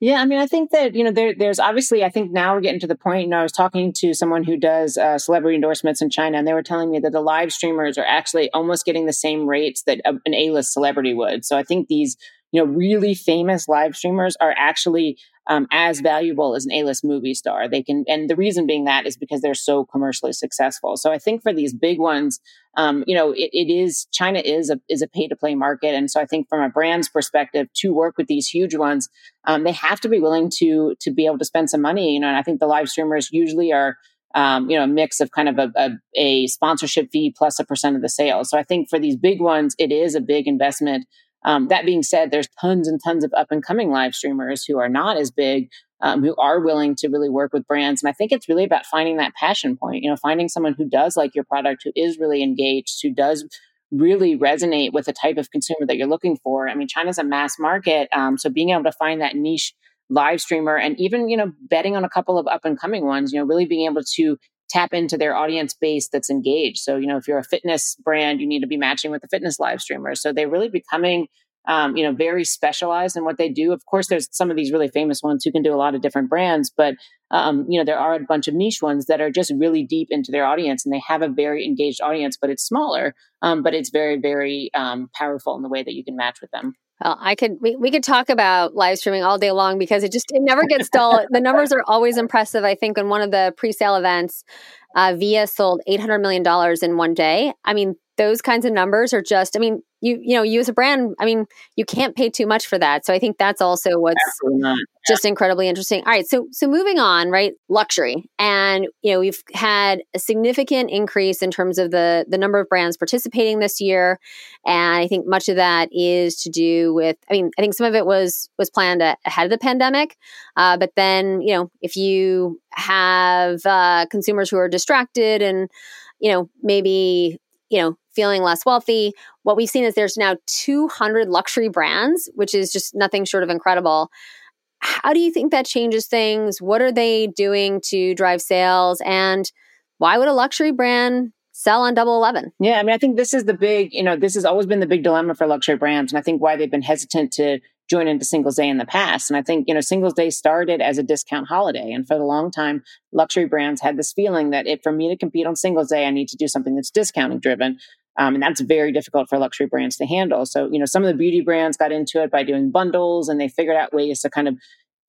Yeah, I mean, I think that you know, there, there's obviously, I think now we're getting to the point. You know, I was talking to someone who does uh, celebrity endorsements in China, and they were telling me that the live streamers are actually almost getting the same rates that an A-list celebrity would. So I think these, you know, really famous live streamers are actually um, as valuable as an A-list movie star. They can, and the reason being that is because they're so commercially successful. So I think for these big ones, um, you know, it, it is China is a is a pay to play market, and so I think from a brand's perspective, to work with these huge ones, um, they have to be willing to to be able to spend some money. You know, and I think the live streamers usually are. Um, you know, a mix of kind of a, a, a sponsorship fee plus a percent of the sales. So I think for these big ones, it is a big investment um, that being said, there's tons and tons of up and coming live streamers who are not as big, um, who are willing to really work with brands. And I think it's really about finding that passion point, you know, finding someone who does like your product, who is really engaged, who does really resonate with the type of consumer that you're looking for. I mean, China's a mass market. Um, so being able to find that niche live streamer and even, you know, betting on a couple of up and coming ones, you know, really being able to tap into their audience base that's engaged. So, you know, if you're a fitness brand, you need to be matching with the fitness live streamers. So they're really becoming, um, you know, very specialized in what they do. Of course, there's some of these really famous ones who can do a lot of different brands, but, um, you know, there are a bunch of niche ones that are just really deep into their audience and they have a very engaged audience, but it's smaller, um, but it's very, very um, powerful in the way that you can match with them. Well, I could we, we could talk about live streaming all day long because it just it never gets dull. the numbers are always impressive. I think in one of the pre-sale events, uh, Viya sold eight hundred million dollars in one day. I mean, those kinds of numbers are just. I mean, you you know you as a brand i mean you can't pay too much for that. So i think that's also what's just incredibly interesting. All right. So so moving on right luxury. And you know we've had a significant increase in terms of the the number of brands participating this year. And i think much of that is to do with i mean i think some of it was was planned ahead of the pandemic. Uh, but then you know if you have uh, consumers who are distracted and you know maybe you know feeling less wealthy. What we've seen is there's now 200 luxury brands, which is just nothing short of incredible. How do you think that changes things? What are they doing to drive sales? And why would a luxury brand sell on double 11 yeah i mean i think this is the big you know this has always been the big dilemma for luxury brands and i think why they've been hesitant to join into singles day in the past and i think you know singles day started as a discount holiday and for a long time luxury brands had this feeling that if for me to compete on singles day i need to do something that's discounting driven um, and that's very difficult for luxury brands to handle. So, you know, some of the beauty brands got into it by doing bundles and they figured out ways to kind of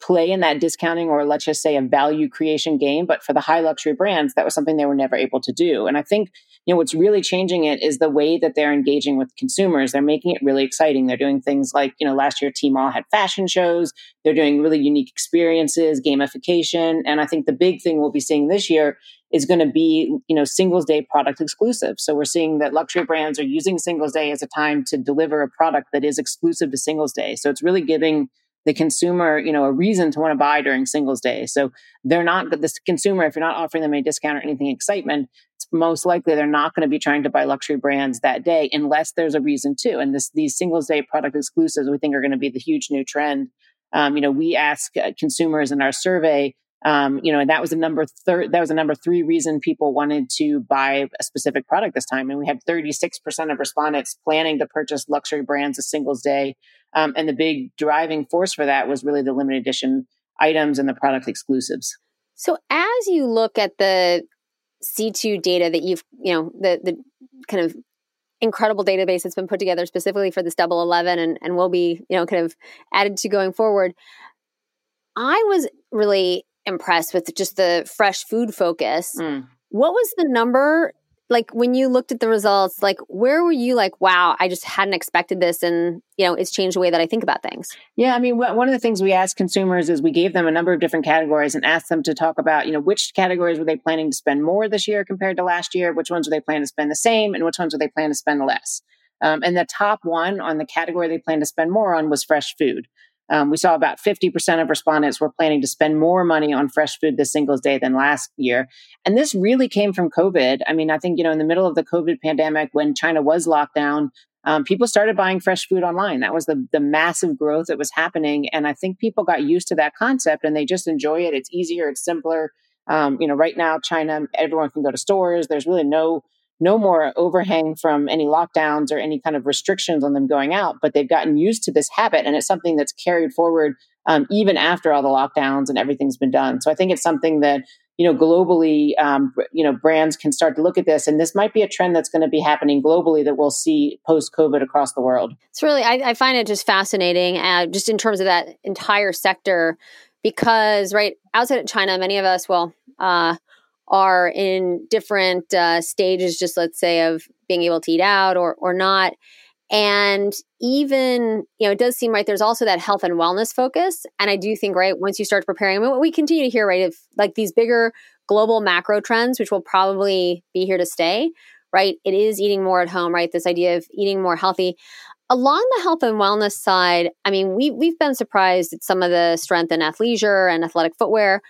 play in that discounting or let's just say a value creation game. But for the high luxury brands, that was something they were never able to do. And I think, you know, what's really changing it is the way that they're engaging with consumers. They're making it really exciting. They're doing things like, you know, last year Tmall had fashion shows. They're doing really unique experiences, gamification. And I think the big thing we'll be seeing this year is going to be, you know, singles day product exclusive. So we're seeing that luxury brands are using singles day as a time to deliver a product that is exclusive to singles day. So it's really giving the consumer, you know, a reason to want to buy during singles day. So they're not this consumer, if you're not offering them a discount or anything excitement, it's most likely they're not going to be trying to buy luxury brands that day unless there's a reason to. And this these singles day product exclusives we think are going to be the huge new trend. Um, you know, we ask uh, consumers in our survey um, you know, and that was a number third, that was a number three reason people wanted to buy a specific product this time. And we had 36% of respondents planning to purchase luxury brands a singles day. Um, and the big driving force for that was really the limited edition items and the product exclusives. So as you look at the C2 data that you've, you know, the, the kind of incredible database that's been put together specifically for this double 11 and, and will be you know kind of added to going forward i was really impressed with just the fresh food focus mm. what was the number like when you looked at the results like where were you like wow i just hadn't expected this and you know it's changed the way that i think about things? Yeah i mean one of the things we asked consumers is we gave them a number of different categories and asked them to talk about you know which categories were they planning to spend more this year compared to last year which ones were they planning to spend the same and which ones were they planning to spend less. Um, and the top one on the category they plan to spend more on was fresh food um, we saw about 50% of respondents were planning to spend more money on fresh food this Singles Day than last year. And this really came from COVID. I mean, I think, you know, in the middle of the COVID pandemic, when China was locked down, um, people started buying fresh food online. That was the, the massive growth that was happening. And I think people got used to that concept and they just enjoy it. It's easier, it's simpler. Um, you know, right now, China, everyone can go to stores. There's really no no more overhang from any lockdowns or any kind of restrictions on them going out, but they've gotten used to this habit and it's something that's carried forward um, even after all the lockdowns and everything's been done. So I think it's something that you know globally, um, you know, brands can start to look at this, and this might be a trend that's going to be happening globally that we'll see post COVID across the world. It's really I, I find it just fascinating, uh, just in terms of that entire sector, because right outside of China, many of us, well. Uh, are in different uh, stages, just let's say, of being able to eat out or or not. And even, you know, it does seem right. There's also that health and wellness focus. And I do think, right, once you start preparing, I mean, we continue to hear, right, if like these bigger global macro trends, which will probably be here to stay, right? It is eating more at home, right? This idea of eating more healthy. Along the health and wellness side, I mean, we, we've been surprised at some of the strength in athleisure and athletic footwear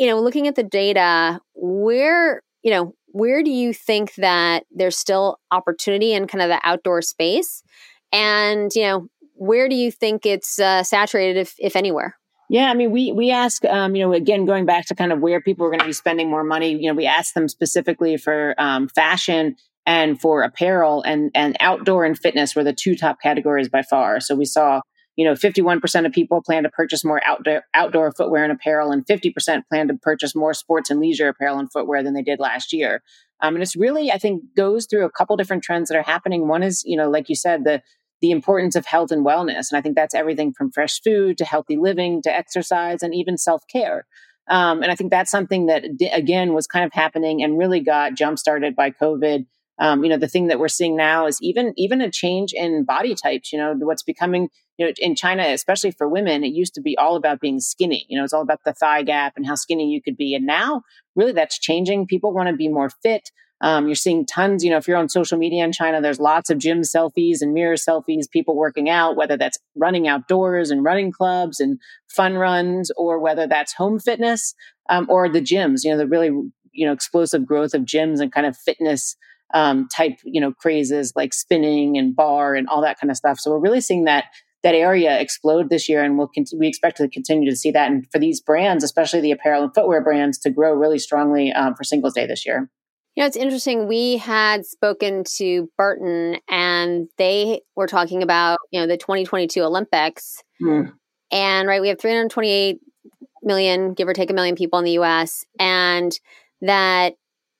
you know, looking at the data, where, you know, where do you think that there's still opportunity in kind of the outdoor space? And, you know, where do you think it's uh, saturated, if, if anywhere? Yeah, I mean, we we ask, um, you know, again going back to kind of where people are going to be spending more money. You know, we ask them specifically for um, fashion and for apparel, and and outdoor and fitness were the two top categories by far. So we saw you know, 51% of people plan to purchase more outdoor, outdoor footwear and apparel, and 50% plan to purchase more sports and leisure apparel and footwear than they did last year. Um, and it's really, I think, goes through a couple different trends that are happening. One is, you know, like you said, the the importance of health and wellness, and I think that's everything from fresh food to healthy living to exercise and even self care. Um, and I think that's something that again was kind of happening and really got jump started by COVID um, you know, the thing that we're seeing now is even even a change in body types. You know, what's becoming you know in China, especially for women, it used to be all about being skinny. You know, it's all about the thigh gap and how skinny you could be, and now really that's changing. People want to be more fit. Um, you're seeing tons, you know, if you're on social media in China, there's lots of gym selfies and mirror selfies, people working out, whether that's running outdoors and running clubs and fun runs, or whether that's home fitness um, or the gyms, you know, the really, you know, explosive growth of gyms and kind of fitness um, type, you know, crazes like spinning and barre and all that kind of stuff. So we're really seeing that that area explode this year, and we'll con- we expect to continue to see that. And for these brands, especially the apparel and footwear brands, to grow really strongly um, for Singles Day this year. You know, it's interesting. We had spoken to Burton, and they were talking about you know the 2022 Olympics, mm. and right, we have 328 million, give or take a million people in the U.S., and that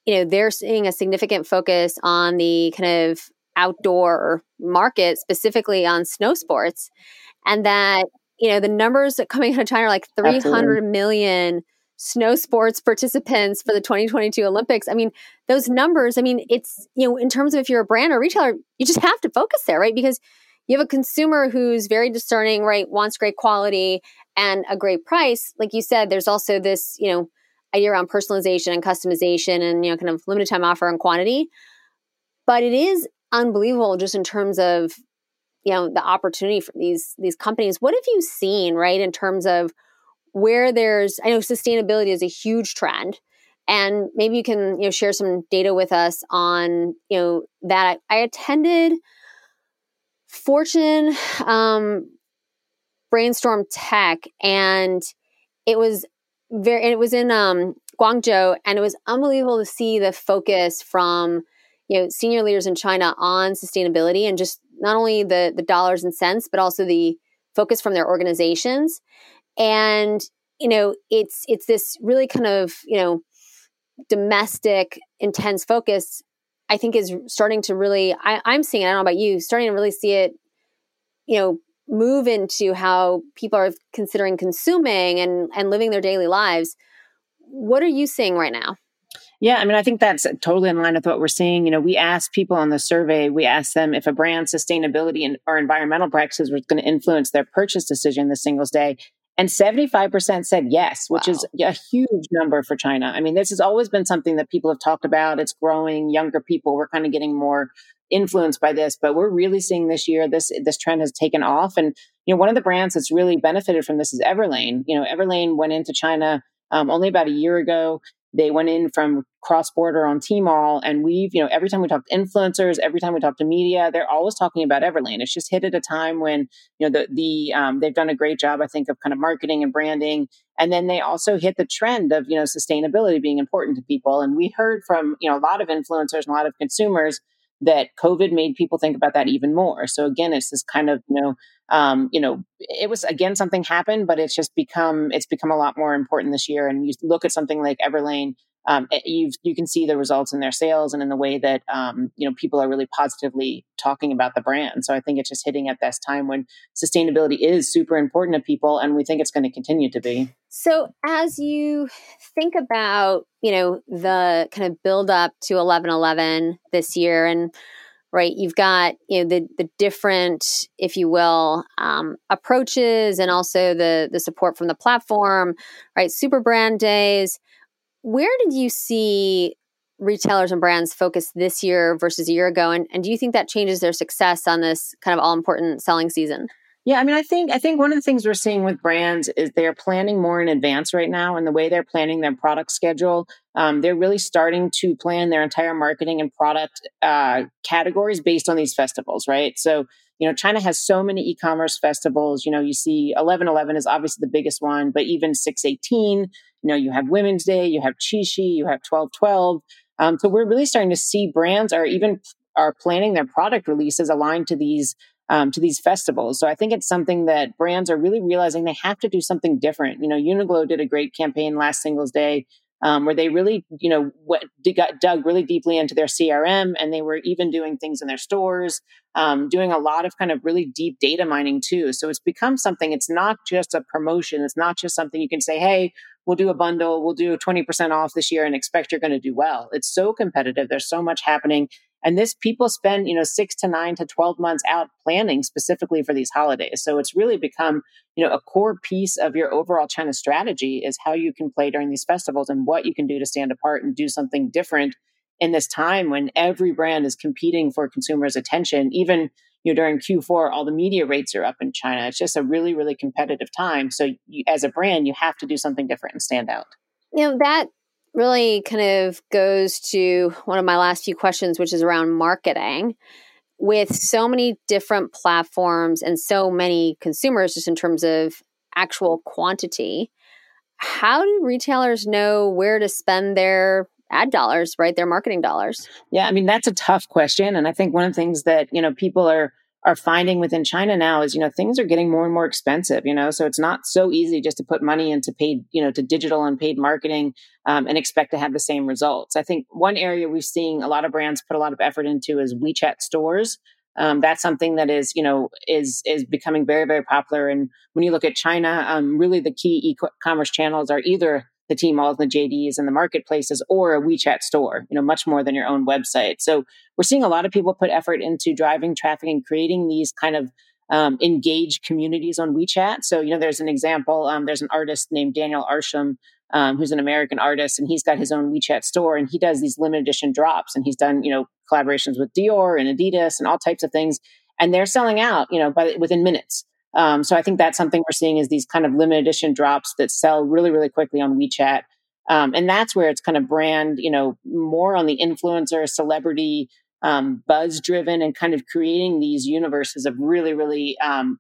you know, they're seeing a significant focus on the kind of outdoor market, specifically on snow sports. And that, you know, the numbers that coming out of China are like three hundred million snow sports participants for the 2022 Olympics. I mean, those numbers, I mean, it's, you know, in terms of if you're a brand or retailer, you just have to focus there, right? Because you have a consumer who's very discerning, right? Wants great quality and a great price. Like you said, there's also this, you know, idea around personalization and customization and you know kind of limited time offer and quantity but it is unbelievable just in terms of you know the opportunity for these these companies. What have you seen right in terms of where there's i know sustainability is a huge trend and maybe you can you know share some data with us on you know that. I, attended fortune um, brainstorm tech and it was very it was in um, Guangzhou and it was unbelievable to see the focus from you know senior leaders in China on sustainability and just not only the the dollars and cents but also the focus from their organizations and you know it's it's this really kind of you know domestic intense focus I think is starting to really, I, I'm seeing, it, I don't know about you, starting to really see it, you know, move into how people are considering consuming and, and living their daily lives. What are you seeing right now? Yeah, I mean, I think that's totally in line with what we're seeing. You know, we asked people on the survey, we asked them if a brand's sustainability and, or environmental practices was going to influence their purchase decision this Singles Day. And 75% said yes, which wow. is a huge number for China. I mean, this has always been something that people have talked about. It's growing. Younger people, we're kind of getting more influenced by this, but we're really seeing this year this this trend has taken off. And you know, one of the brands that's really benefited from this is Everlane. You know, Everlane went into China um, only about a year ago. They went in from cross border on Tmall, and we've, you know, every time we talk to influencers, every time we talk to media, they're always talking about Everlane. It's just hit at a time when, you know, the the um, they've done a great job, I think, of kind of marketing and branding, and then they also hit the trend of, you know, sustainability being important to people. And we heard from, you know, a lot of influencers and a lot of consumers that COVID made people think about that even more. So again, it's this kind of, you know, um, you know, it was again something happened, but it's just become it's become a lot more important this year. And you look at something like Everlane, um, you you can see the results in their sales and in the way that um, you know people are really positively talking about the brand. So I think it's just hitting at this time when sustainability is super important to people, and we think it's going to continue to be. So as you think about you know the kind of build up to eleven eleven this year and right? You've got you know the the different if you will um, approaches and also the the support from the platform right? Super brand days. Where did you see retailers and brands focus this year versus a year ago? And, and do you think that changes their success on this kind of all important selling season yeah, I mean, I think I think one of the things we're seeing with brands is they're planning more in advance right now, and the way they're planning their product schedule, um, they're really starting to plan their entire marketing and product uh, categories based on these festivals, right? So, you know, China has so many e-commerce festivals. You know, you see eleven eleven is obviously the biggest one, but even six eighteen. You know, you have Women's Day, you have Qixi, you have twelve twelve. Um, so we're really starting to see brands are even are planning their product releases aligned to these um, to these festivals. So I think it's something that brands are really realizing they have to do something different. You know, Uniqlo did a great campaign last Singles Day um, where they really, you know, what, got dug really deeply into their CRM, and they were even doing things in their stores, um, doing a lot of kind of really deep data mining too. So it's become something. It's not just a promotion. It's not just something you can say, "Hey, we'll do a bundle, we'll do twenty percent off this year, and expect you're going to do well." It's so competitive. There's so much happening, and this people spend, you know, six to nine to 12 months out planning specifically for these holidays. So it's really become, you know, a core piece of your overall China strategy is how you can play during these festivals and what you can do to stand apart and do something different in this time when every brand is competing for consumers' attention. Even, you know, during Q4, all the media rates are up in China. It's just a really, really competitive time. So you, as a brand, you have to do something different and stand out. You know, that really kind of goes to one of my last few questions, which is around marketing. With so many different platforms and so many consumers, just in terms of actual quantity, how do retailers know where to spend their ad dollars, right? Their marketing dollars? Yeah, I mean, that's a tough question. And I think one of the things that, you know, people are are finding within China now is, you know, things are getting more and more expensive, you know, so it's not so easy just to put money into paid, you know, to digital and paid marketing um, and expect to have the same results. I think one area we've seen a lot of brands put a lot of effort into is WeChat stores. Um, that's something that is, you know, is is becoming very, very popular. And when you look at China, um, really the key e-commerce channels are either the Tmalls, the JDs, and the marketplaces, or a WeChat store, you know, much more than your own website. So we're seeing a lot of people put effort into driving traffic and creating these kind of um, engaged communities on WeChat. So, you know, there's an example. Um, there's an artist named Daniel Arsham, um, who's an American artist, and he's got his own WeChat store, and he does these limited edition drops, and he's done, you know, collaborations with Dior and Adidas and all types of things, and they're selling out, you know, by within minutes. Um, so I think that's something we're seeing is these kind of limited edition drops that sell really, really quickly on WeChat. Um, and that's where it's kind of brand, you know, more on the influencer, celebrity, um, buzz driven, and kind of creating these universes of really, really um,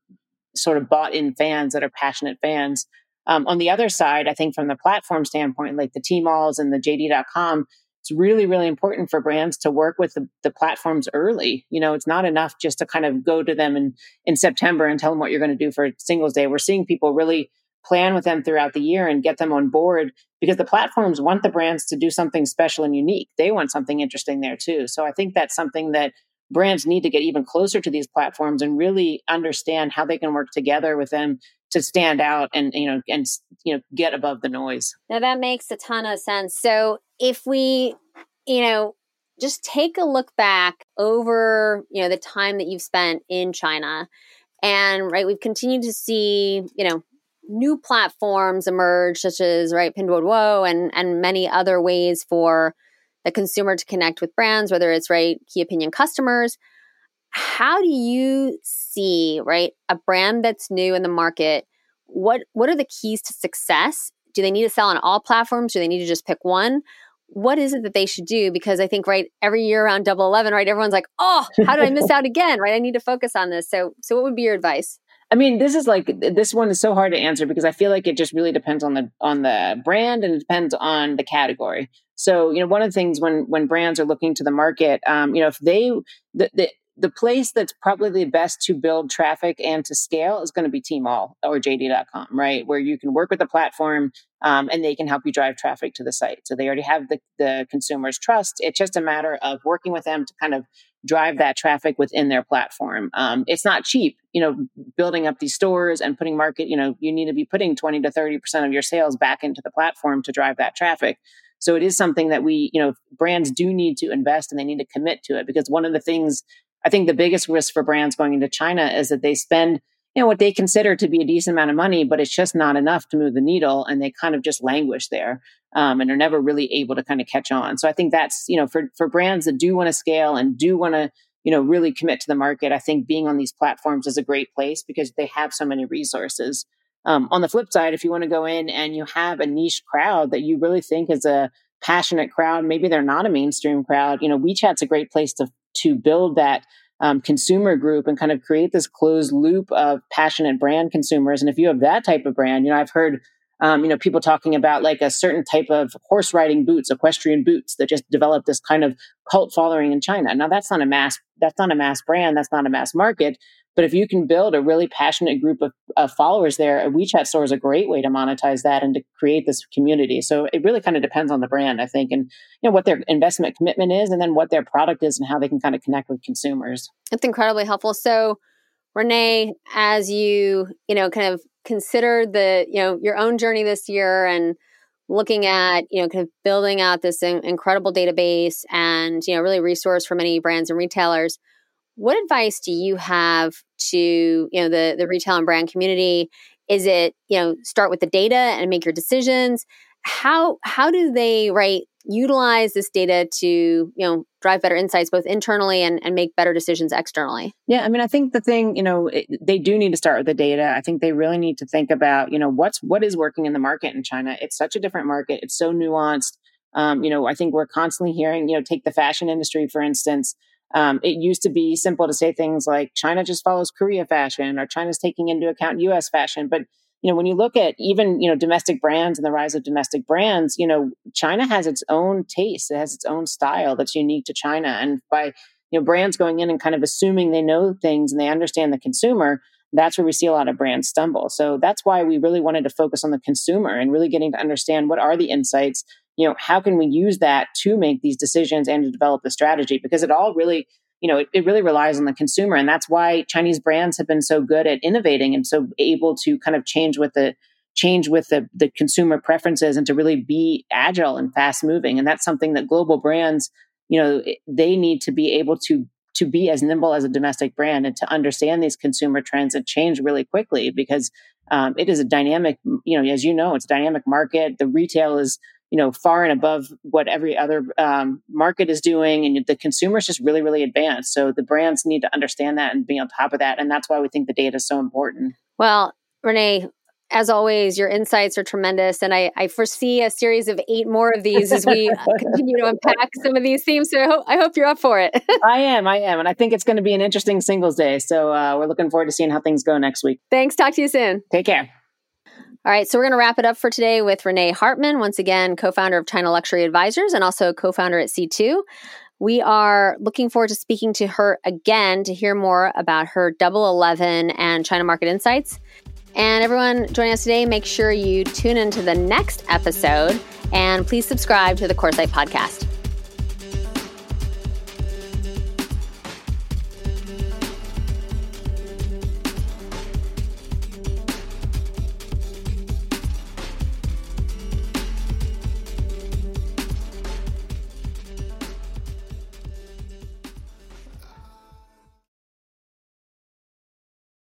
sort of bought in fans that are passionate fans. Um, on the other side, I think from the platform standpoint, like the Tmalls and the JD.com, it's really, really important for brands to work with the, the, platforms early. You know, it's not enough just to kind of go to them in, in September and tell them what you're going to do for Singles Day. We're seeing people really plan with them throughout the year and get them on board because the platforms want the brands to do something special and unique. They want something interesting there too. So I think that's something that brands need to get even closer to these platforms and really understand how they can work together with them to stand out and you know and you know get above the noise. Now that makes a ton of sense. So if we you know just take a look back over you know the time that you've spent in China and right we've continued to see you know new platforms emerge such as right Pinduoduo and and many other ways for the consumer to connect with brands whether it's right key opinion customers. How do you see right a brand that's new in the market what what are the keys to success? Do they need to sell on all platforms? Do they need to just pick one what is it that they should do? Because i think right every year around double eleven, right everyone's like oh how did i miss out again? Right i need to focus on this. So so what would be your advice? I mean, this is like this one is so hard to answer because I feel like it just really depends on the on the brand and it depends on the category. So, you know, one of the things when when brands are looking to the market, um, you know, if they the, the the place that's probably the best to build traffic and to scale is going to be Tmall or JD.com, right? Where you can work with the platform um, and they can help you drive traffic to the site. So they already have the, the consumer's trust. It's just a matter of working with them to kind of drive that traffic within their platform. Um, it's not cheap, you know, building up these stores and putting market, you know, you need to be putting 20 to 30% of your sales back into the platform to drive that traffic. So it is something that we, you know, brands do need to invest and they need to commit to it because one of the things I think the biggest risk for brands going into China is that they spend, you know, what they consider to be a decent amount of money, but it's just not enough to move the needle, and they kind of just languish there, um, and are never really able to kind of catch on. So I think that's, you know, for for brands that do want to scale and do want to, you know, really commit to the market, I think being on these platforms is a great place because they have so many resources. Um, on the flip side, if you want to go in and you have a niche crowd that you really think is a passionate crowd, maybe they're not a mainstream crowd, you know, WeChat's a great place to to build that um, consumer group and kind of create this closed loop of passionate brand consumers. And if you have that type of brand, you know, I've heard, um, you know, people talking about like a certain type of horse riding boots, equestrian boots that just developed this kind of cult following in China. Now that's not a mass, that's not a mass brand. That's not a mass market. But if you can build a really passionate group of, of, followers there, a WeChat store is a great way to monetize that and to create this community. So it really kind of depends on the brand, I think, and you know what their investment commitment is, and then what their product is, and how they can kind of connect with consumers. It's incredibly helpful. So, Renee, as you you know, kind of consider the you know your own journey this year and looking at you know kind of building out this incredible database and you know really resource for many brands and retailers what advice do you have to you know the the retail and brand community? Is it you know start with the data and make your decisions? How how do they right utilize this data to you know drive better insights both internally and, and make better decisions externally? Yeah i mean i think the thing you know it, they do need to start with the data. I think they really need to think about you know what's what is working in the market in china? It's such a different market. It's so nuanced. Um, you know i think we're constantly hearing you know take the fashion industry for instance um, it used to be simple to say things like China just follows Korea fashion or China's taking into account US fashion. But, you know, when you look at even, you know, domestic brands and the rise of domestic brands, you know, China has its own taste. It has its own style that's unique to China. And by, you know, brands going in and kind of assuming they know things and they understand the consumer, that's where we see a lot of brands stumble. So that's why we really wanted to focus on the consumer and really getting to understand what are the insights you know, how can we use that to make these decisions and to develop the strategy? Because it all really, you know, it, it really relies on the consumer. And that's why Chinese brands have been so good at innovating and so able to kind of change with the change with the, the consumer preferences and to really be agile and fast moving. And that's something that global brands, you know, they need to be able to to be as nimble as a domestic brand and to understand these consumer trends and change really quickly because um, it is a dynamic, you know, as you know, it's a dynamic market. The retail is you know far and above what every other um, market is doing and the consumer is just really really advanced so the brands need to understand that and be on top of that and that's why we think the data is so important well renee as always, your insights are tremendous. And I, I foresee a series of eight more of these as we continue to unpack some of these themes. So I hope, I hope you're up for it. I am. I am. And I think it's going to be an interesting singles day. So uh, we're looking forward to seeing how things go next week. Thanks. Talk to you soon. Take care. All right, so we're going to wrap it up for today with Renee Hartmann, once again, co founder of China Luxury Advisors and also co founder at C2. We are looking forward to speaking to her again to hear more about her Double Eleven and China Market Insights. And everyone joining us today, make sure you tune into the next episode and please subscribe to the Coresight podcast.